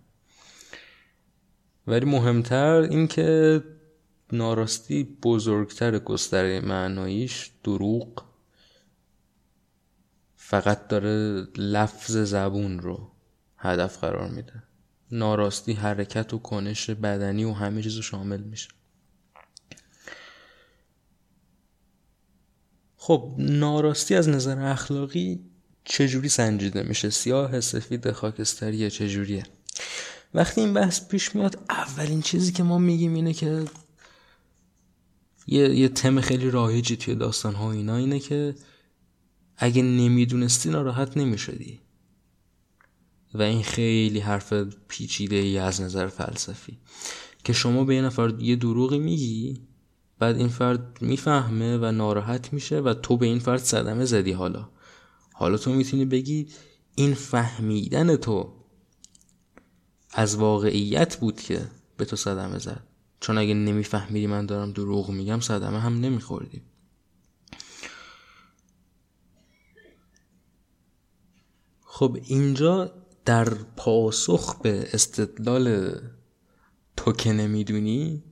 ولی مهمتر این که ناراستی بزرگتر گستره معناییش دروغ. فقط داره لفظ زبون رو هدف قرار میده. ناراستی حرکت و کنش بدنی و همه چیز رو شامل میشه. خب ناراستی از نظر اخلاقی چجوری سنجیده میشه؟ سیاه سفید خاکستری چجوریه؟ وقتی این بحث پیش میاد اولین چیزی که ما میگیم اینه که یه, یه تم خیلی رایجی توی داستان ها اینا اینه که اگه نمی‌دونستی ناراحت نمی‌شدی. و این خیلی حرف پیچیده ای از نظر فلسفی. که شما به یه نفر یه دروغی میگی بعد این فرد می‌فهمه و ناراحت میشه و تو به این فرد صدمه زدی حالا. حالا تو می‌تونی بگی این فهمیدن تو از واقعیت بود که به تو صدمه زد. چون اگه نمیفهمیدی من دارم دروغ میگم صدمه هم نمیخوردی. خب اینجا در پاسخ به استدلال تو که نمی‌دونی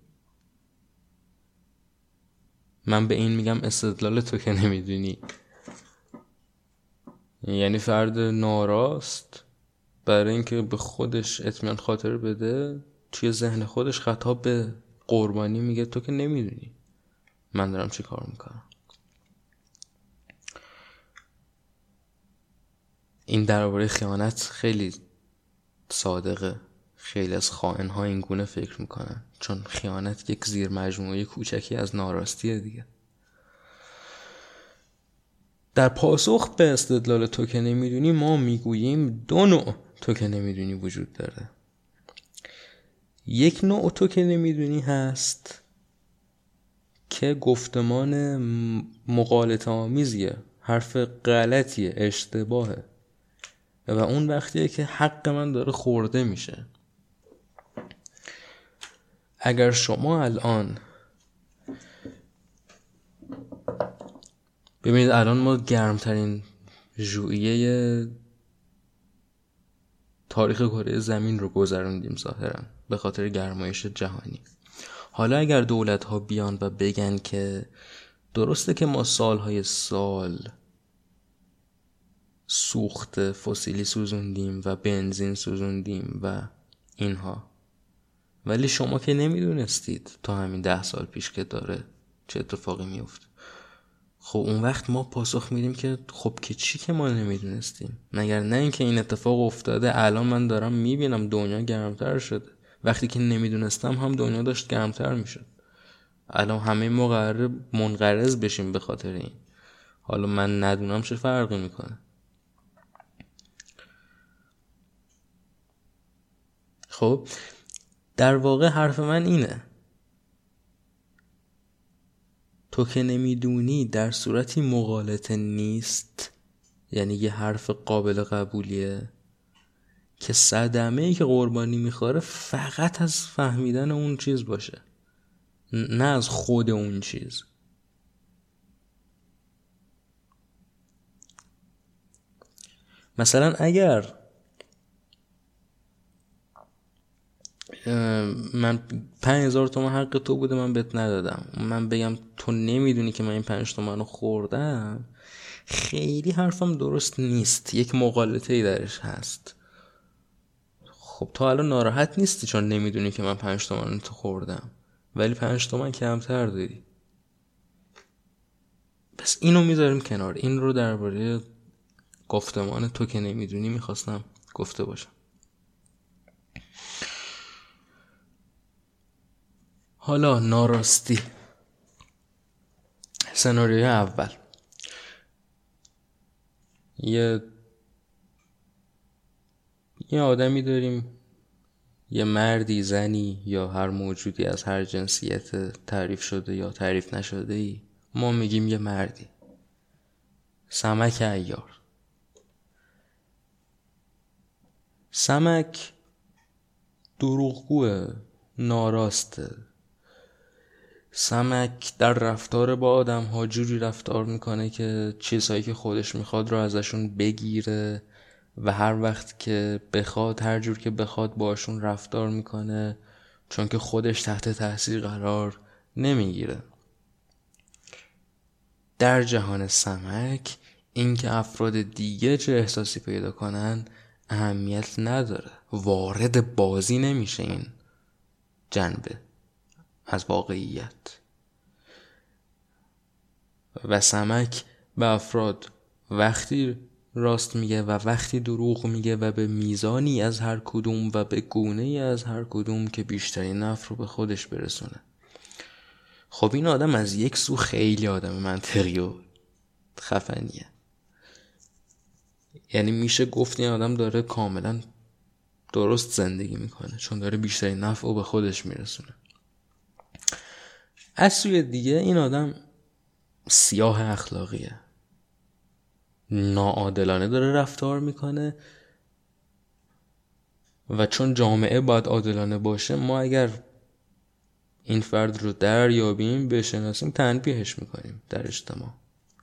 من به این میگم استدلال تو که نمی‌دونی. یعنی فرد ناراست برای اینکه به خودش اطمینان خاطر بده توی ذهن خودش خطاب به قربانی میگه تو که نمی‌دونی. من دارم چی کار می‌کنم؟ این درباره خیانت خیلی صادقه. خیلی از خائن ها این گونه فکر می‌کنن. چون خیانت یک زیر مجموعه کوچکی از ناراستیه دیگه. در پاسخ به استدلال تو که نمی‌دونی ما می‌گوییم دو نوع تو که نمی‌دونی وجود داره. یک نوع تو که نمی‌دونی هست که گفتمان مقالط آمیزیه حرف غلطیه اشتباهه. و اون وقتیه که حق من داره خورده میشه. اگر شما الان ببینید الان ما گرمترین ژوئیه تاریخ کره زمین رو گذروندیم ظاهرا به خاطر گرمایش جهانی. حالا اگر دولت ها بیان و بگن که درسته که ما سالهای سال سوخت فسیلی سوزوندیم و بنزین سوزوندیم و اینها. ولی شما که نمی‌دونستید تا همین ده سال پیش که داره چه اتفاقی میفته خب اون وقت ما پاسخ میدیم که خب که چی که ما نمی‌دونستیم. مگر نه اینکه این اتفاق افتاده الان من دارم می‌بینم دنیا گرمتر شده. وقتی که نمی‌دونستم هم دنیا داشت گرمتر می‌شد. الان همه ما قراره منقرض بشیم به خاطر این. حالا من ندونم چه فرقی می‌کنه. خب در واقع حرف من اینه. تو که نمی‌دونی در صورتی مقالطه نیست یعنی یه حرف قابل قبولیه که صدمه ای که قربانی می‌خوره فقط از فهمیدن اون چیز باشه نه از خود اون چیز. مثلا اگر من پنج هزار تومن حق تو بوده من بهت ندادم. من بگم تو نمی‌دونی که من این پنج تومن رو خوردم؟ خیلی حرفم درست نیست. یک مقالطه ای درش هست. خب تو الان ناراحت نیستی چون نمی‌دونی که من پنج تومن تو خوردم؟ ولی پنج تومن کمتر داری. پس اینو می‌ذاریم کنار. این رو درباره گفتمان تو که نمی‌دونی می‌خواستم گفته باشم. حالا ناراستی. سناریوی اول. یه یه آدمی داریم. یه مردی زنی یا هر موجودی از هر جنسیت تعریف شده یا تعریف نشده ای. ما میگیم یه مردی. سمک ایار. سمک دروغگوه ناراسته سمک در رفتار با آدم ها جوری رفتار می‌کنه که چیزهایی که خودش می‌خواد رو ازشون بگیره و هر وقت که بخواد هر جور که بخواد باشون رفتار می‌کنه چون که خودش تحت تاثیر قرار نمی‌گیره. در جهان سمک اینکه افراد دیگه چه احساسی پیدا کنن اهمیت نداره. وارد بازی نمیشه این جنبه. از واقعیت. و سمک به افراد وقتی راست میگه و وقتی دروغ میگه و به میزانی از هر کدوم و به گونه از هر کدوم که بیشترین نفر رو به خودش برسونه. خب این آدم از یک سو خیلی آدم منطقی و خفنیه. یعنی میشه گفت این آدم داره کاملا درست زندگی می‌کنه چون داره بیشترین نفع و به خودش میرسونه. از سوی دیگه این آدم سیاه اخلاقیه. ناعادلانه داره رفتار می‌کنه و چون جامعه باید عادلانه باشه ما اگر این فرد رو دریابیم بشناسیم تنبیهش می‌کنیم در اجتماع.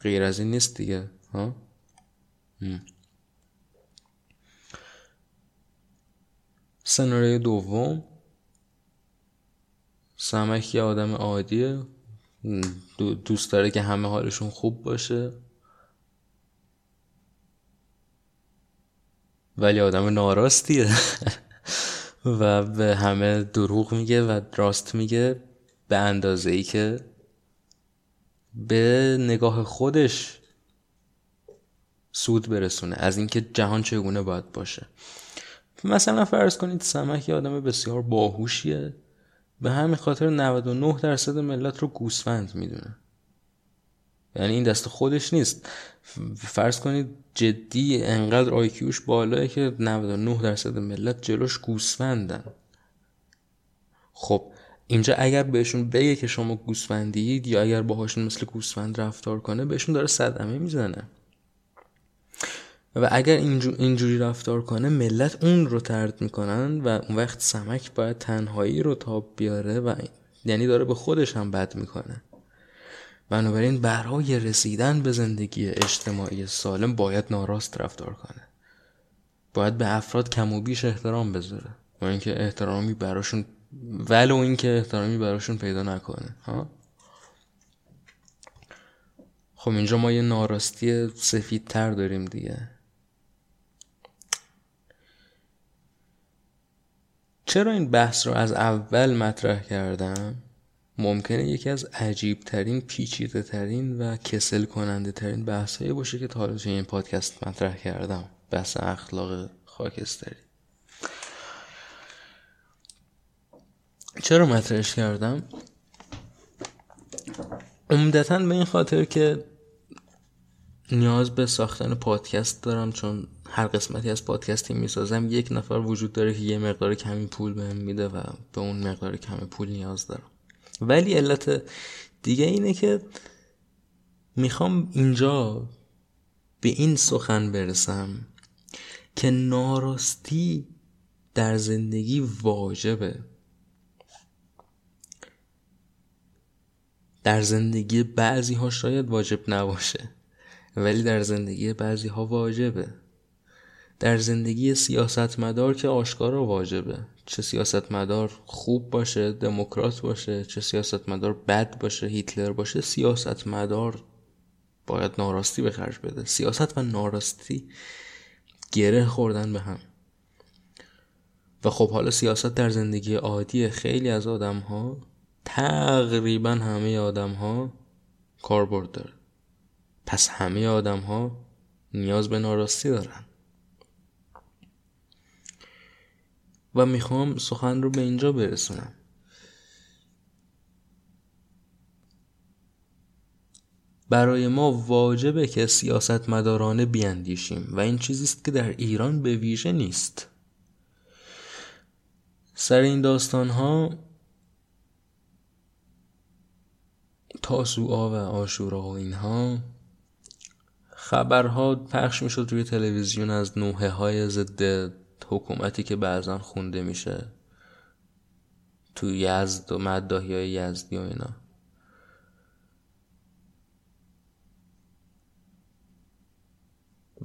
غیر از این نیست دیگه ها؟ سناریوی دوم. سمک یه آدم عادیه. دوست داره که همه حالشون خوب باشه. ولی آدم ناراستیه. و به همه دروغ میگه و راست میگه به اندازه ای که به نگاه خودش سود برسونه. از اینکه جهان چگونه باید باشه. مثلا فرض کنید سمک یه آدم بسیار باهوشیه. به همین خاطر 99 درصد ملت رو گوسفند می‌دونه. یعنی این دست خودش نیست. فرض کنید جدی انقدر آیکیوش بالاه که 99 درصد ملت جلوش گوسفندن. خب اینجا اگر بهشون بگه که شما گوسفندید یا اگر باهاشون مثل گوسفند رفتار کنه بهشون داره صدمه می‌زنه. و اگر اینجوری رفتار کنه ملت اون رو ترد می‌کنن و اون وقت سمک باید تنهایی رو تاب بیاره و یعنی داره به خودش هم بد می‌کنه. بنابراین برای رسیدن به زندگی اجتماعی سالم باید ناراست رفتار کنه. باید به افراد کم و بیش احترام بذاره. و اینکه احترامی براشون ولو اینکه احترامی براشون پیدا نکنه ها؟ خب اینجا ما یه ناراستی سفید تر داریم دیگه. چرا این بحث رو از اول مطرح کردم؟ ممکنه یکی از عجیب ترین پیچیده ترین و کسل کننده ترین بحث باشه که تا حالا این پادکست مطرح کردم. بحث اخلاق خاکستری. چرا مطرحش کردم؟ عمدتا به این خاطر که نیاز به ساختن پادکست دارم چون هر قسمتی از پادکستی می‌سازم یک نفر وجود داره که یه مقدار کمی پول بهم میده و به اون مقدار کمی پول نیاز دارم. ولی علت دیگه اینه که می‌خوام اینجا به این سخن برسم که ناراستی در زندگی واجبه. در زندگی بعضی ها شاید واجب نباشه ولی در زندگی بعضی ها واجبه. در زندگی سیاستمدار که آشکارا واجبه. چه سیاستمدار خوب باشه دموکرات باشه چه سیاستمدار بد باشه هیتلر باشه سیاستمدار باید ناراستی به خرج بده. سیاست و ناراستی گره خوردن به هم. و خب حالا سیاست در زندگی عادی خیلی از آدم ها تقریبا همه آدم ها کاربرد داره. پس همه آدم ها نیاز به ناراستی دارن. و می‌خوام سخن رو به اینجا برسونم. برای ما واجبه که سیاست مدارانه بیاندیشیم و این چیزی است که در ایران به ویژه نیست. سر این داستان ها تاسوعا و آشورا و اینها خبرها پخش می‌شد روی تلویزیون از نوحه های ضد حکومتی که بعضا خونده میشه تو یزد و مدداهی های یزدی و اینا.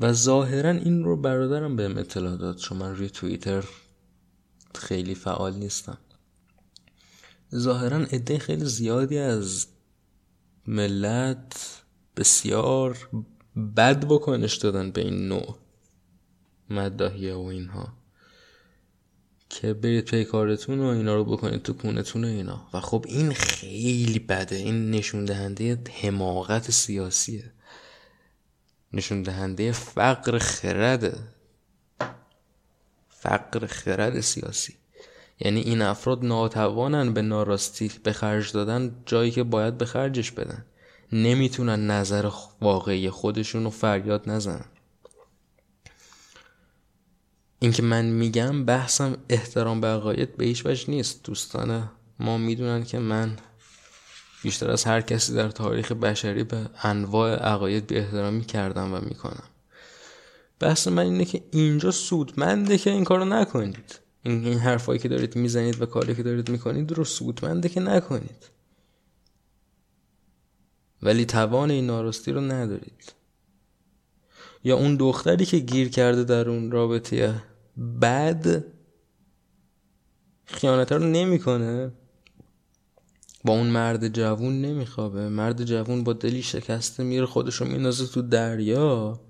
و ظاهرا این رو برادرم بهم اطلاع داد. چون من روی توییتر خیلی فعال نیستم. ظاهرا عده خیلی زیادی از ملت بسیار بد بکنش دادن به این نوع. مداهیه و اینها. که برید پی کارتون و اینا رو بکنید تو کونتون و اینا. و خب این خیلی بده. این نشون دهنده حماقت سیاسیه. نشون دهنده فقر خرده. فقر خرد سیاسی. یعنی این افراد ناتوانن به ناراستی به خرج دادن جایی که باید به خرجش بدن. نمی‌تونن نظر واقعی خودشون رو فریاد نزنن. اینکه من میگم بحثم احترام به عقاید به هیچ وجه نیست. دوستان ما می‌دونن که من بیشتر از هر کسی در تاریخ بشری به انواع عقاید به احترامی کردم و می‌کنم. بحث من اینه که اینجا سودمنده که این کارو نکنید. این, این حرفایی که دارید می‌زنید و کاری که دارید می‌کنید رو سودمنده که نکنید. ولی توان این ناراستی رو ندارید. یا اون دختری که گیر کرده در اون رابطه بعد خیانت رو نمی‌کنه. با اون مرد جوون نمیخوابه. مرد جوون با دلی شکسته میره خودشو میندازه تو دریا.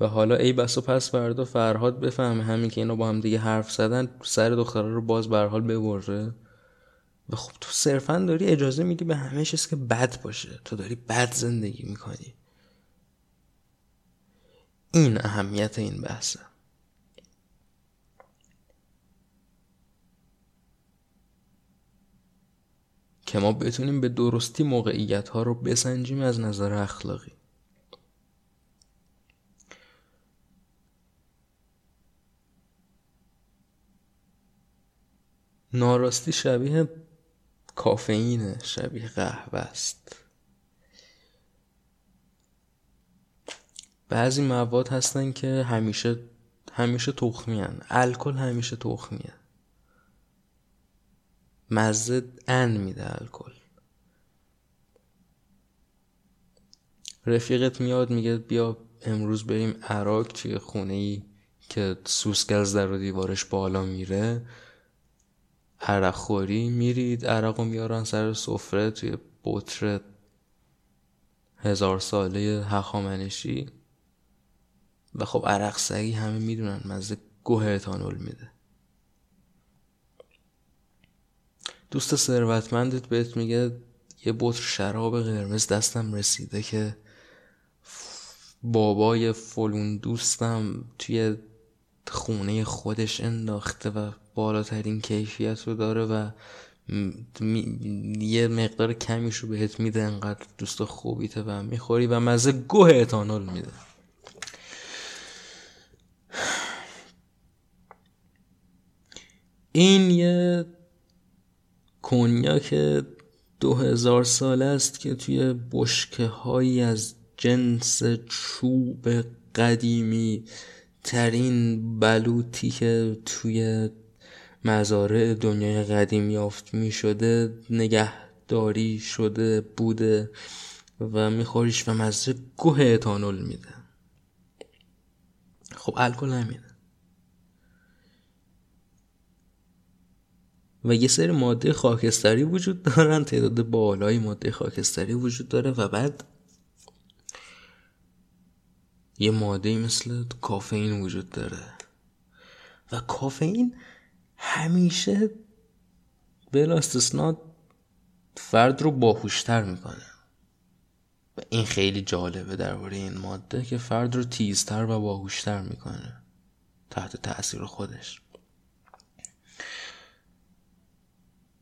و حالا ای بس و پس فردا فرهاد بفهمه همین که اینا با هم دیگه حرف زدن سر دختره رو باز به حال ببره. و خب تو صرفا داری اجازه میدی به همه چیز که بد باشه. تو داری بد زندگی می‌کنی. این اهمیت این بحثه. که ما بتونیم به درستی موقعیت ها رو بسنجیم از نظر اخلاقی. ناراستی شبیه کافئینه شبیه قهوه است. بعضی مواد هستن که همیشه همیشه تخمی الکل همیشه تخمیه مزه ان میده الکل. رفیقت میاد میگه بیا امروز بریم عراق توی خونه ای که سوسکز در و دیوارش بالا میره. عرق خوری میرید عرق رو میارن سر سفره توی بطر هزار ساله هخامنشی. و خب عرق سگی همه می‌دونن مزه گوه اتانول میده. دوست ثروتمندت بهت میگه یه بطر شراب قرمز دستم رسیده که بابای فلون دوستم توی خونه خودش انداخته و بالاترین کیفیت رو داره و یه مقدار کمیش رو بهت میده انقدر دوست خوبیته و می‌خوری و مزه گوه اتانول میده. این یه کنیاک دو هزار سال است که توی بشکه هایی از جنس چوب قدیمی ترین بلوطی که توی مزارع دنیای قدیم یافت می شده نگهداری شده بوده و میخوریش و مزه گوه اتانول میده. خب الکل همینه. و یه سری ماده خاکستری وجود دارن تعداد بالایی ماده خاکستری وجود داره و بعد یه ماده مثل کافئین وجود داره. و کافئین همیشه بلا استثنا فرد رو باهوشتر می‌کنه. و این خیلی جالبه درباره این ماده که فرد رو تیزتر و باهوشتر می‌کنه تحت تاثیر خودش.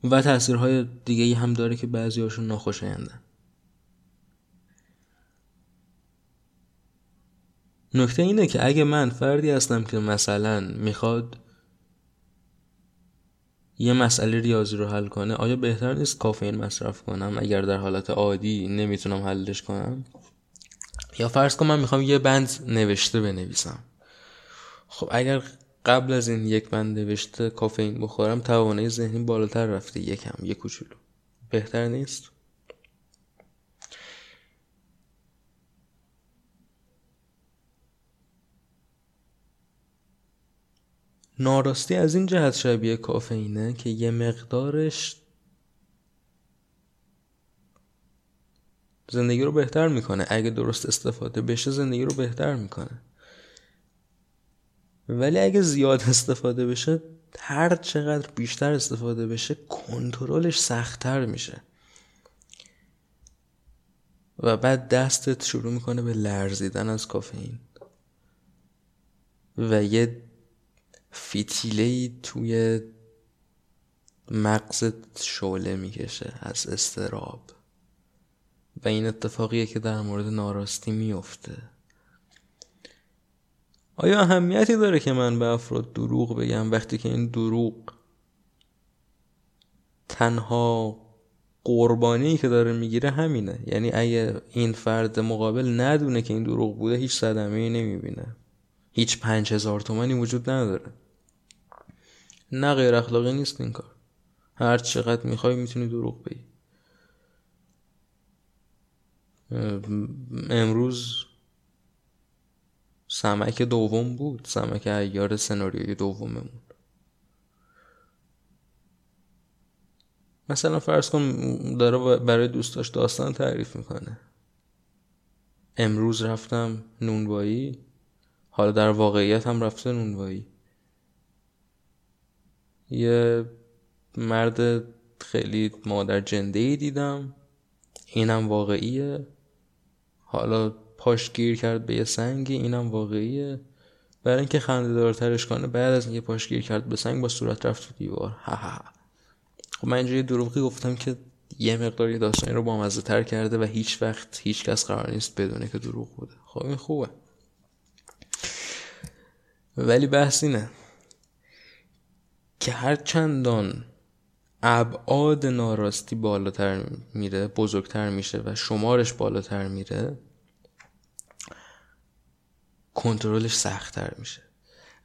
و تاثیرهای دیگه هم داره که بعضی هاشون نکته اینه که اگه من فردی هستم که مثلا می‌خواد یه مسئله ریاضی رو حل کنه آیا بهتر نیست کافئین مصرف کنم اگر در حالت عادی نمی‌تونم حلش کنم؟ یا فرض کن من می‌خوام یه بند نوشته بنویسم. خب اگر قبل از این یک بند نوشته کافئین بخورم توانایی ذهنی بالاتر رفته. یکم یک کوچولو. بهتر نیست؟ ناراستی از این جهت شبیه کافئینه که یه مقدارش زندگی رو بهتر می‌کنه. اگه درست استفاده بشه زندگی رو بهتر می‌کنه. ولی اگه زیاد استفاده بشه هر چقدر بیشتر استفاده بشه کنترلش سختتر میشه. و بعد دستت شروع می‌کنه به لرزیدن از کافئین. و یه فیتیله توی مغزت شعله می‌کشه از استراب. و این اتفاقیه که در مورد ناراستی میفته آیا اهمیتی داره که من به افراد دروغ بگم وقتی که این دروغ تنها قربانی که داره می‌گیره همینه؟ یعنی اگه این فرد مقابل ندونه که این دروغ بوده هیچ صدمه ای نمی‌بینه. هیچ پنج هزار تومنی وجود نداره. نه غیر اخلاقی نیست این کار. هر چقدر می‌خوای می‌تونی دروغ بگی. امروز سمک دوم بود. سمک ایار سناریوی دوممون. مثلا فرض کن داره برای دوستاش داستان تعریف می‌کنه. امروز رفتم نونوایی. حالا در واقعیت هم رفته نونوایی. یه مرد خیلی مادر جنده ای دیدم. اینم واقعیه. حالا پاش گیر کرد به یه سنگی اینم واقعیه. برای اینکه خنده دارترش کنه بعد از اینکه پاش گیر کرد به سنگ با صورت رفت تو دیوار. ها ها خب من اینجا دروغی گفتم که یه مقداری داستانی رو بامزه تر کرده و هیچ وقت هیچ کس قرار نیست بدونه که دروغ بوده. خب این خوبه. ولی بحث اینه که هر چندان ابعاد ناراستی بالاتر میره بزرگتر میشه و شمارش بالاتر میره کنترلش سختتر میشه.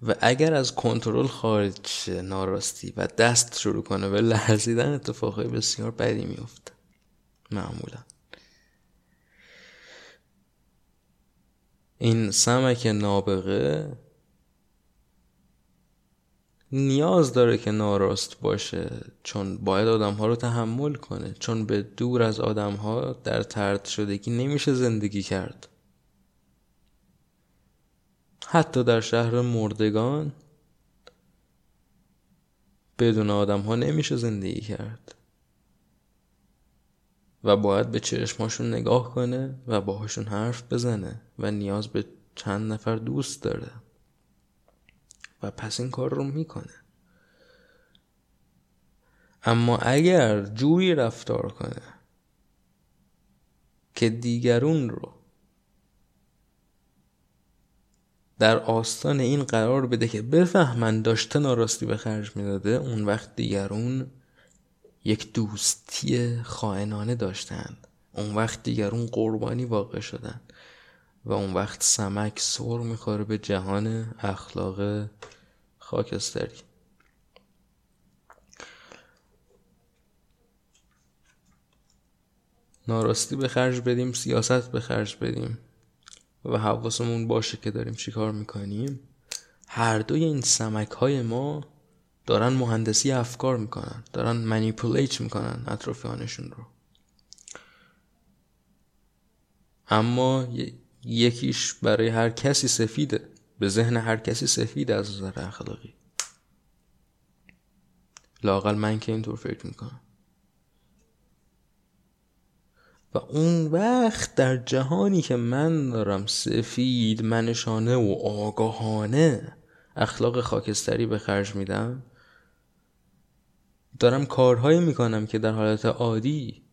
و اگر از کنترل خارج ناراستی و دست شروع کنه به لرزیدن اتفاقای بسیار بدی میفته معمولا. این سمک نابغه نیاز داره که ناراست باشه چون باید آدم ها رو تحمل کنه. چون به دور از آدم ها در ترد شدگی نمیشه زندگی کرد. حتی در شهر مردگان بدون آدم ها نمیشه زندگی کرد. و باید به چشماشون نگاه کنه و باهاشون حرف بزنه و نیاز به چند نفر دوست داره. و پس این کار رو می‌کنه. اما اگر جوری رفتار کنه که دیگرون رو در آستان این قرار بده که بفهمن داشته ناراستی به خرج می‌داده اون وقت دیگرون یک دوستی خائنانه داشتن اون وقت دیگرون قربانی واقع شدن و اون وقت سمک سر می‌خوره به جهان اخلاق خاکستری. ناراستی به خرج بدیم سیاست به خرج بدیم. و حواسمون باشه که داریم چیکار می‌کنیم. هر دوی این سمک های ما دارن مهندسی افکار می‌کنن دارن منیپولیت می‌کنن اطرافیانشون رو. اما یکیش برای هر کسی سفیده. به ذهن هر کسی سفید از نظر اخلاقی. لاقل من که اینطور فکر می‌کنم. و اون وقت در جهانی که من دارم سفید منشانه و آگاهانه اخلاق خاکستری به خرج میدم دارم کارهایی می‌کنم که در حالت عادی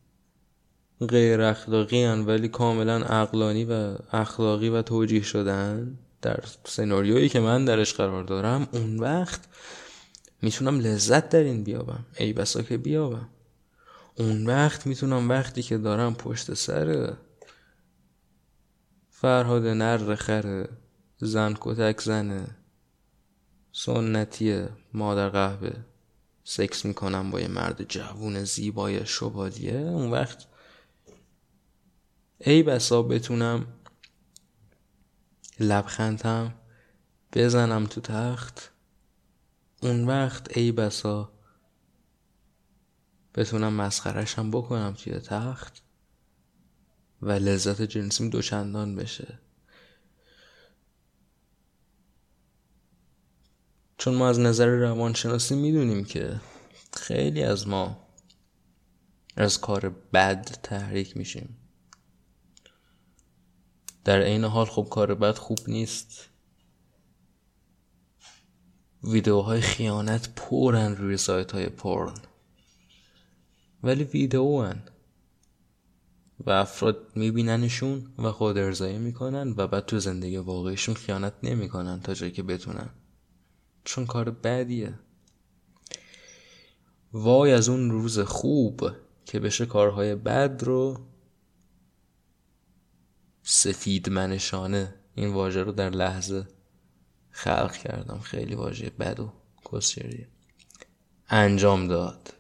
غیر اخلاقی هن ولی کاملا عقلانی و اخلاقی و توجیه شدن در سناریویی که من درش قرار دارم اون وقت می‌تونم لذت در این بیابم. ای بسا که بیابم. اون وقت می‌تونم وقتی که دارم پشت سر فرهاد نر خره زن کتک زنه سنتی مادر قهوه سکس می‌کنم با یه مرد جوون زیبای شبادیه اون وقت ای بسا بتونم لبخندم بزنم تو تخت. اون وقت ای بسا بتونم مسخرشم بکنم توی تخت و لذت جنسیم دوچندان بشه. چون ما از نظر روانشناسی می‌دونیم که خیلی از ما از کار بد تحریک میشیم. در عین حال خب کار بد خوب نیست. ویدیوهای خیانت پرن روی سایت های پرن. ولی ویدیو هن. و افراد میبیننشون و خود ارزایی می‌کنن و بعد تو زندگی واقعیشون خیانت نمی‌کنن تا جایی که بتونن. چون کار بدیه. وای از اون روز خوب که بشه کارهای بد رو سفید منشانه این واژه رو در لحظه خلق کردم. خیلی واژه بد و کسچریه انجام داد.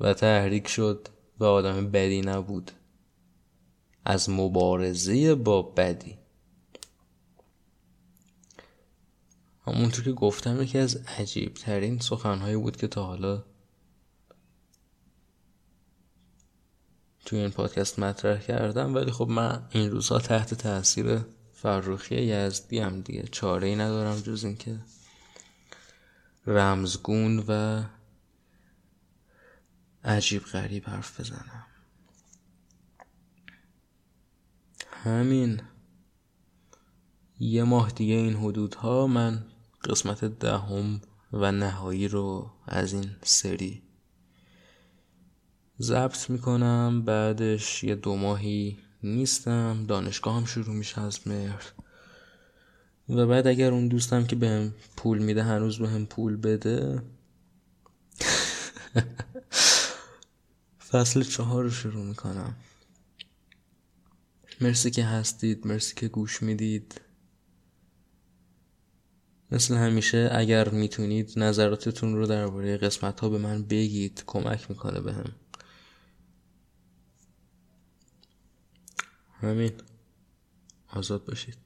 و تحریک شد و آدم بدی نبود. از مبارزه با بدی. همونطور که گفتم یکی از عجیب ترین سخنهایی بود که تا حالا توی این پادکست مطرح کردم ولی خب من این روزها تحت تاثیر فرخی یزدی هم دیگه چاره ای ندارم جز اینکه رمزگون و عجیب غریب حرف بزنم. همین. یه ماه دیگه این حدودها من قسمت دهم و نهایی رو از این سری ضبط می‌کنم. بعدش یه دو ماهی نیستم. دانشگاه هم شروع میشه از مهر. و بعد اگر اون دوستم که بهم پول میده هنوز بهم پول بده فصل چهار رو شروع می‌کنم. مرسی که هستید مرسی که گوش می‌دید. مثل همیشه اگر می‌تونید نظراتتون رو درباره قسمت ها به من بگید کمک می‌کنه به همین. آزاد باشید.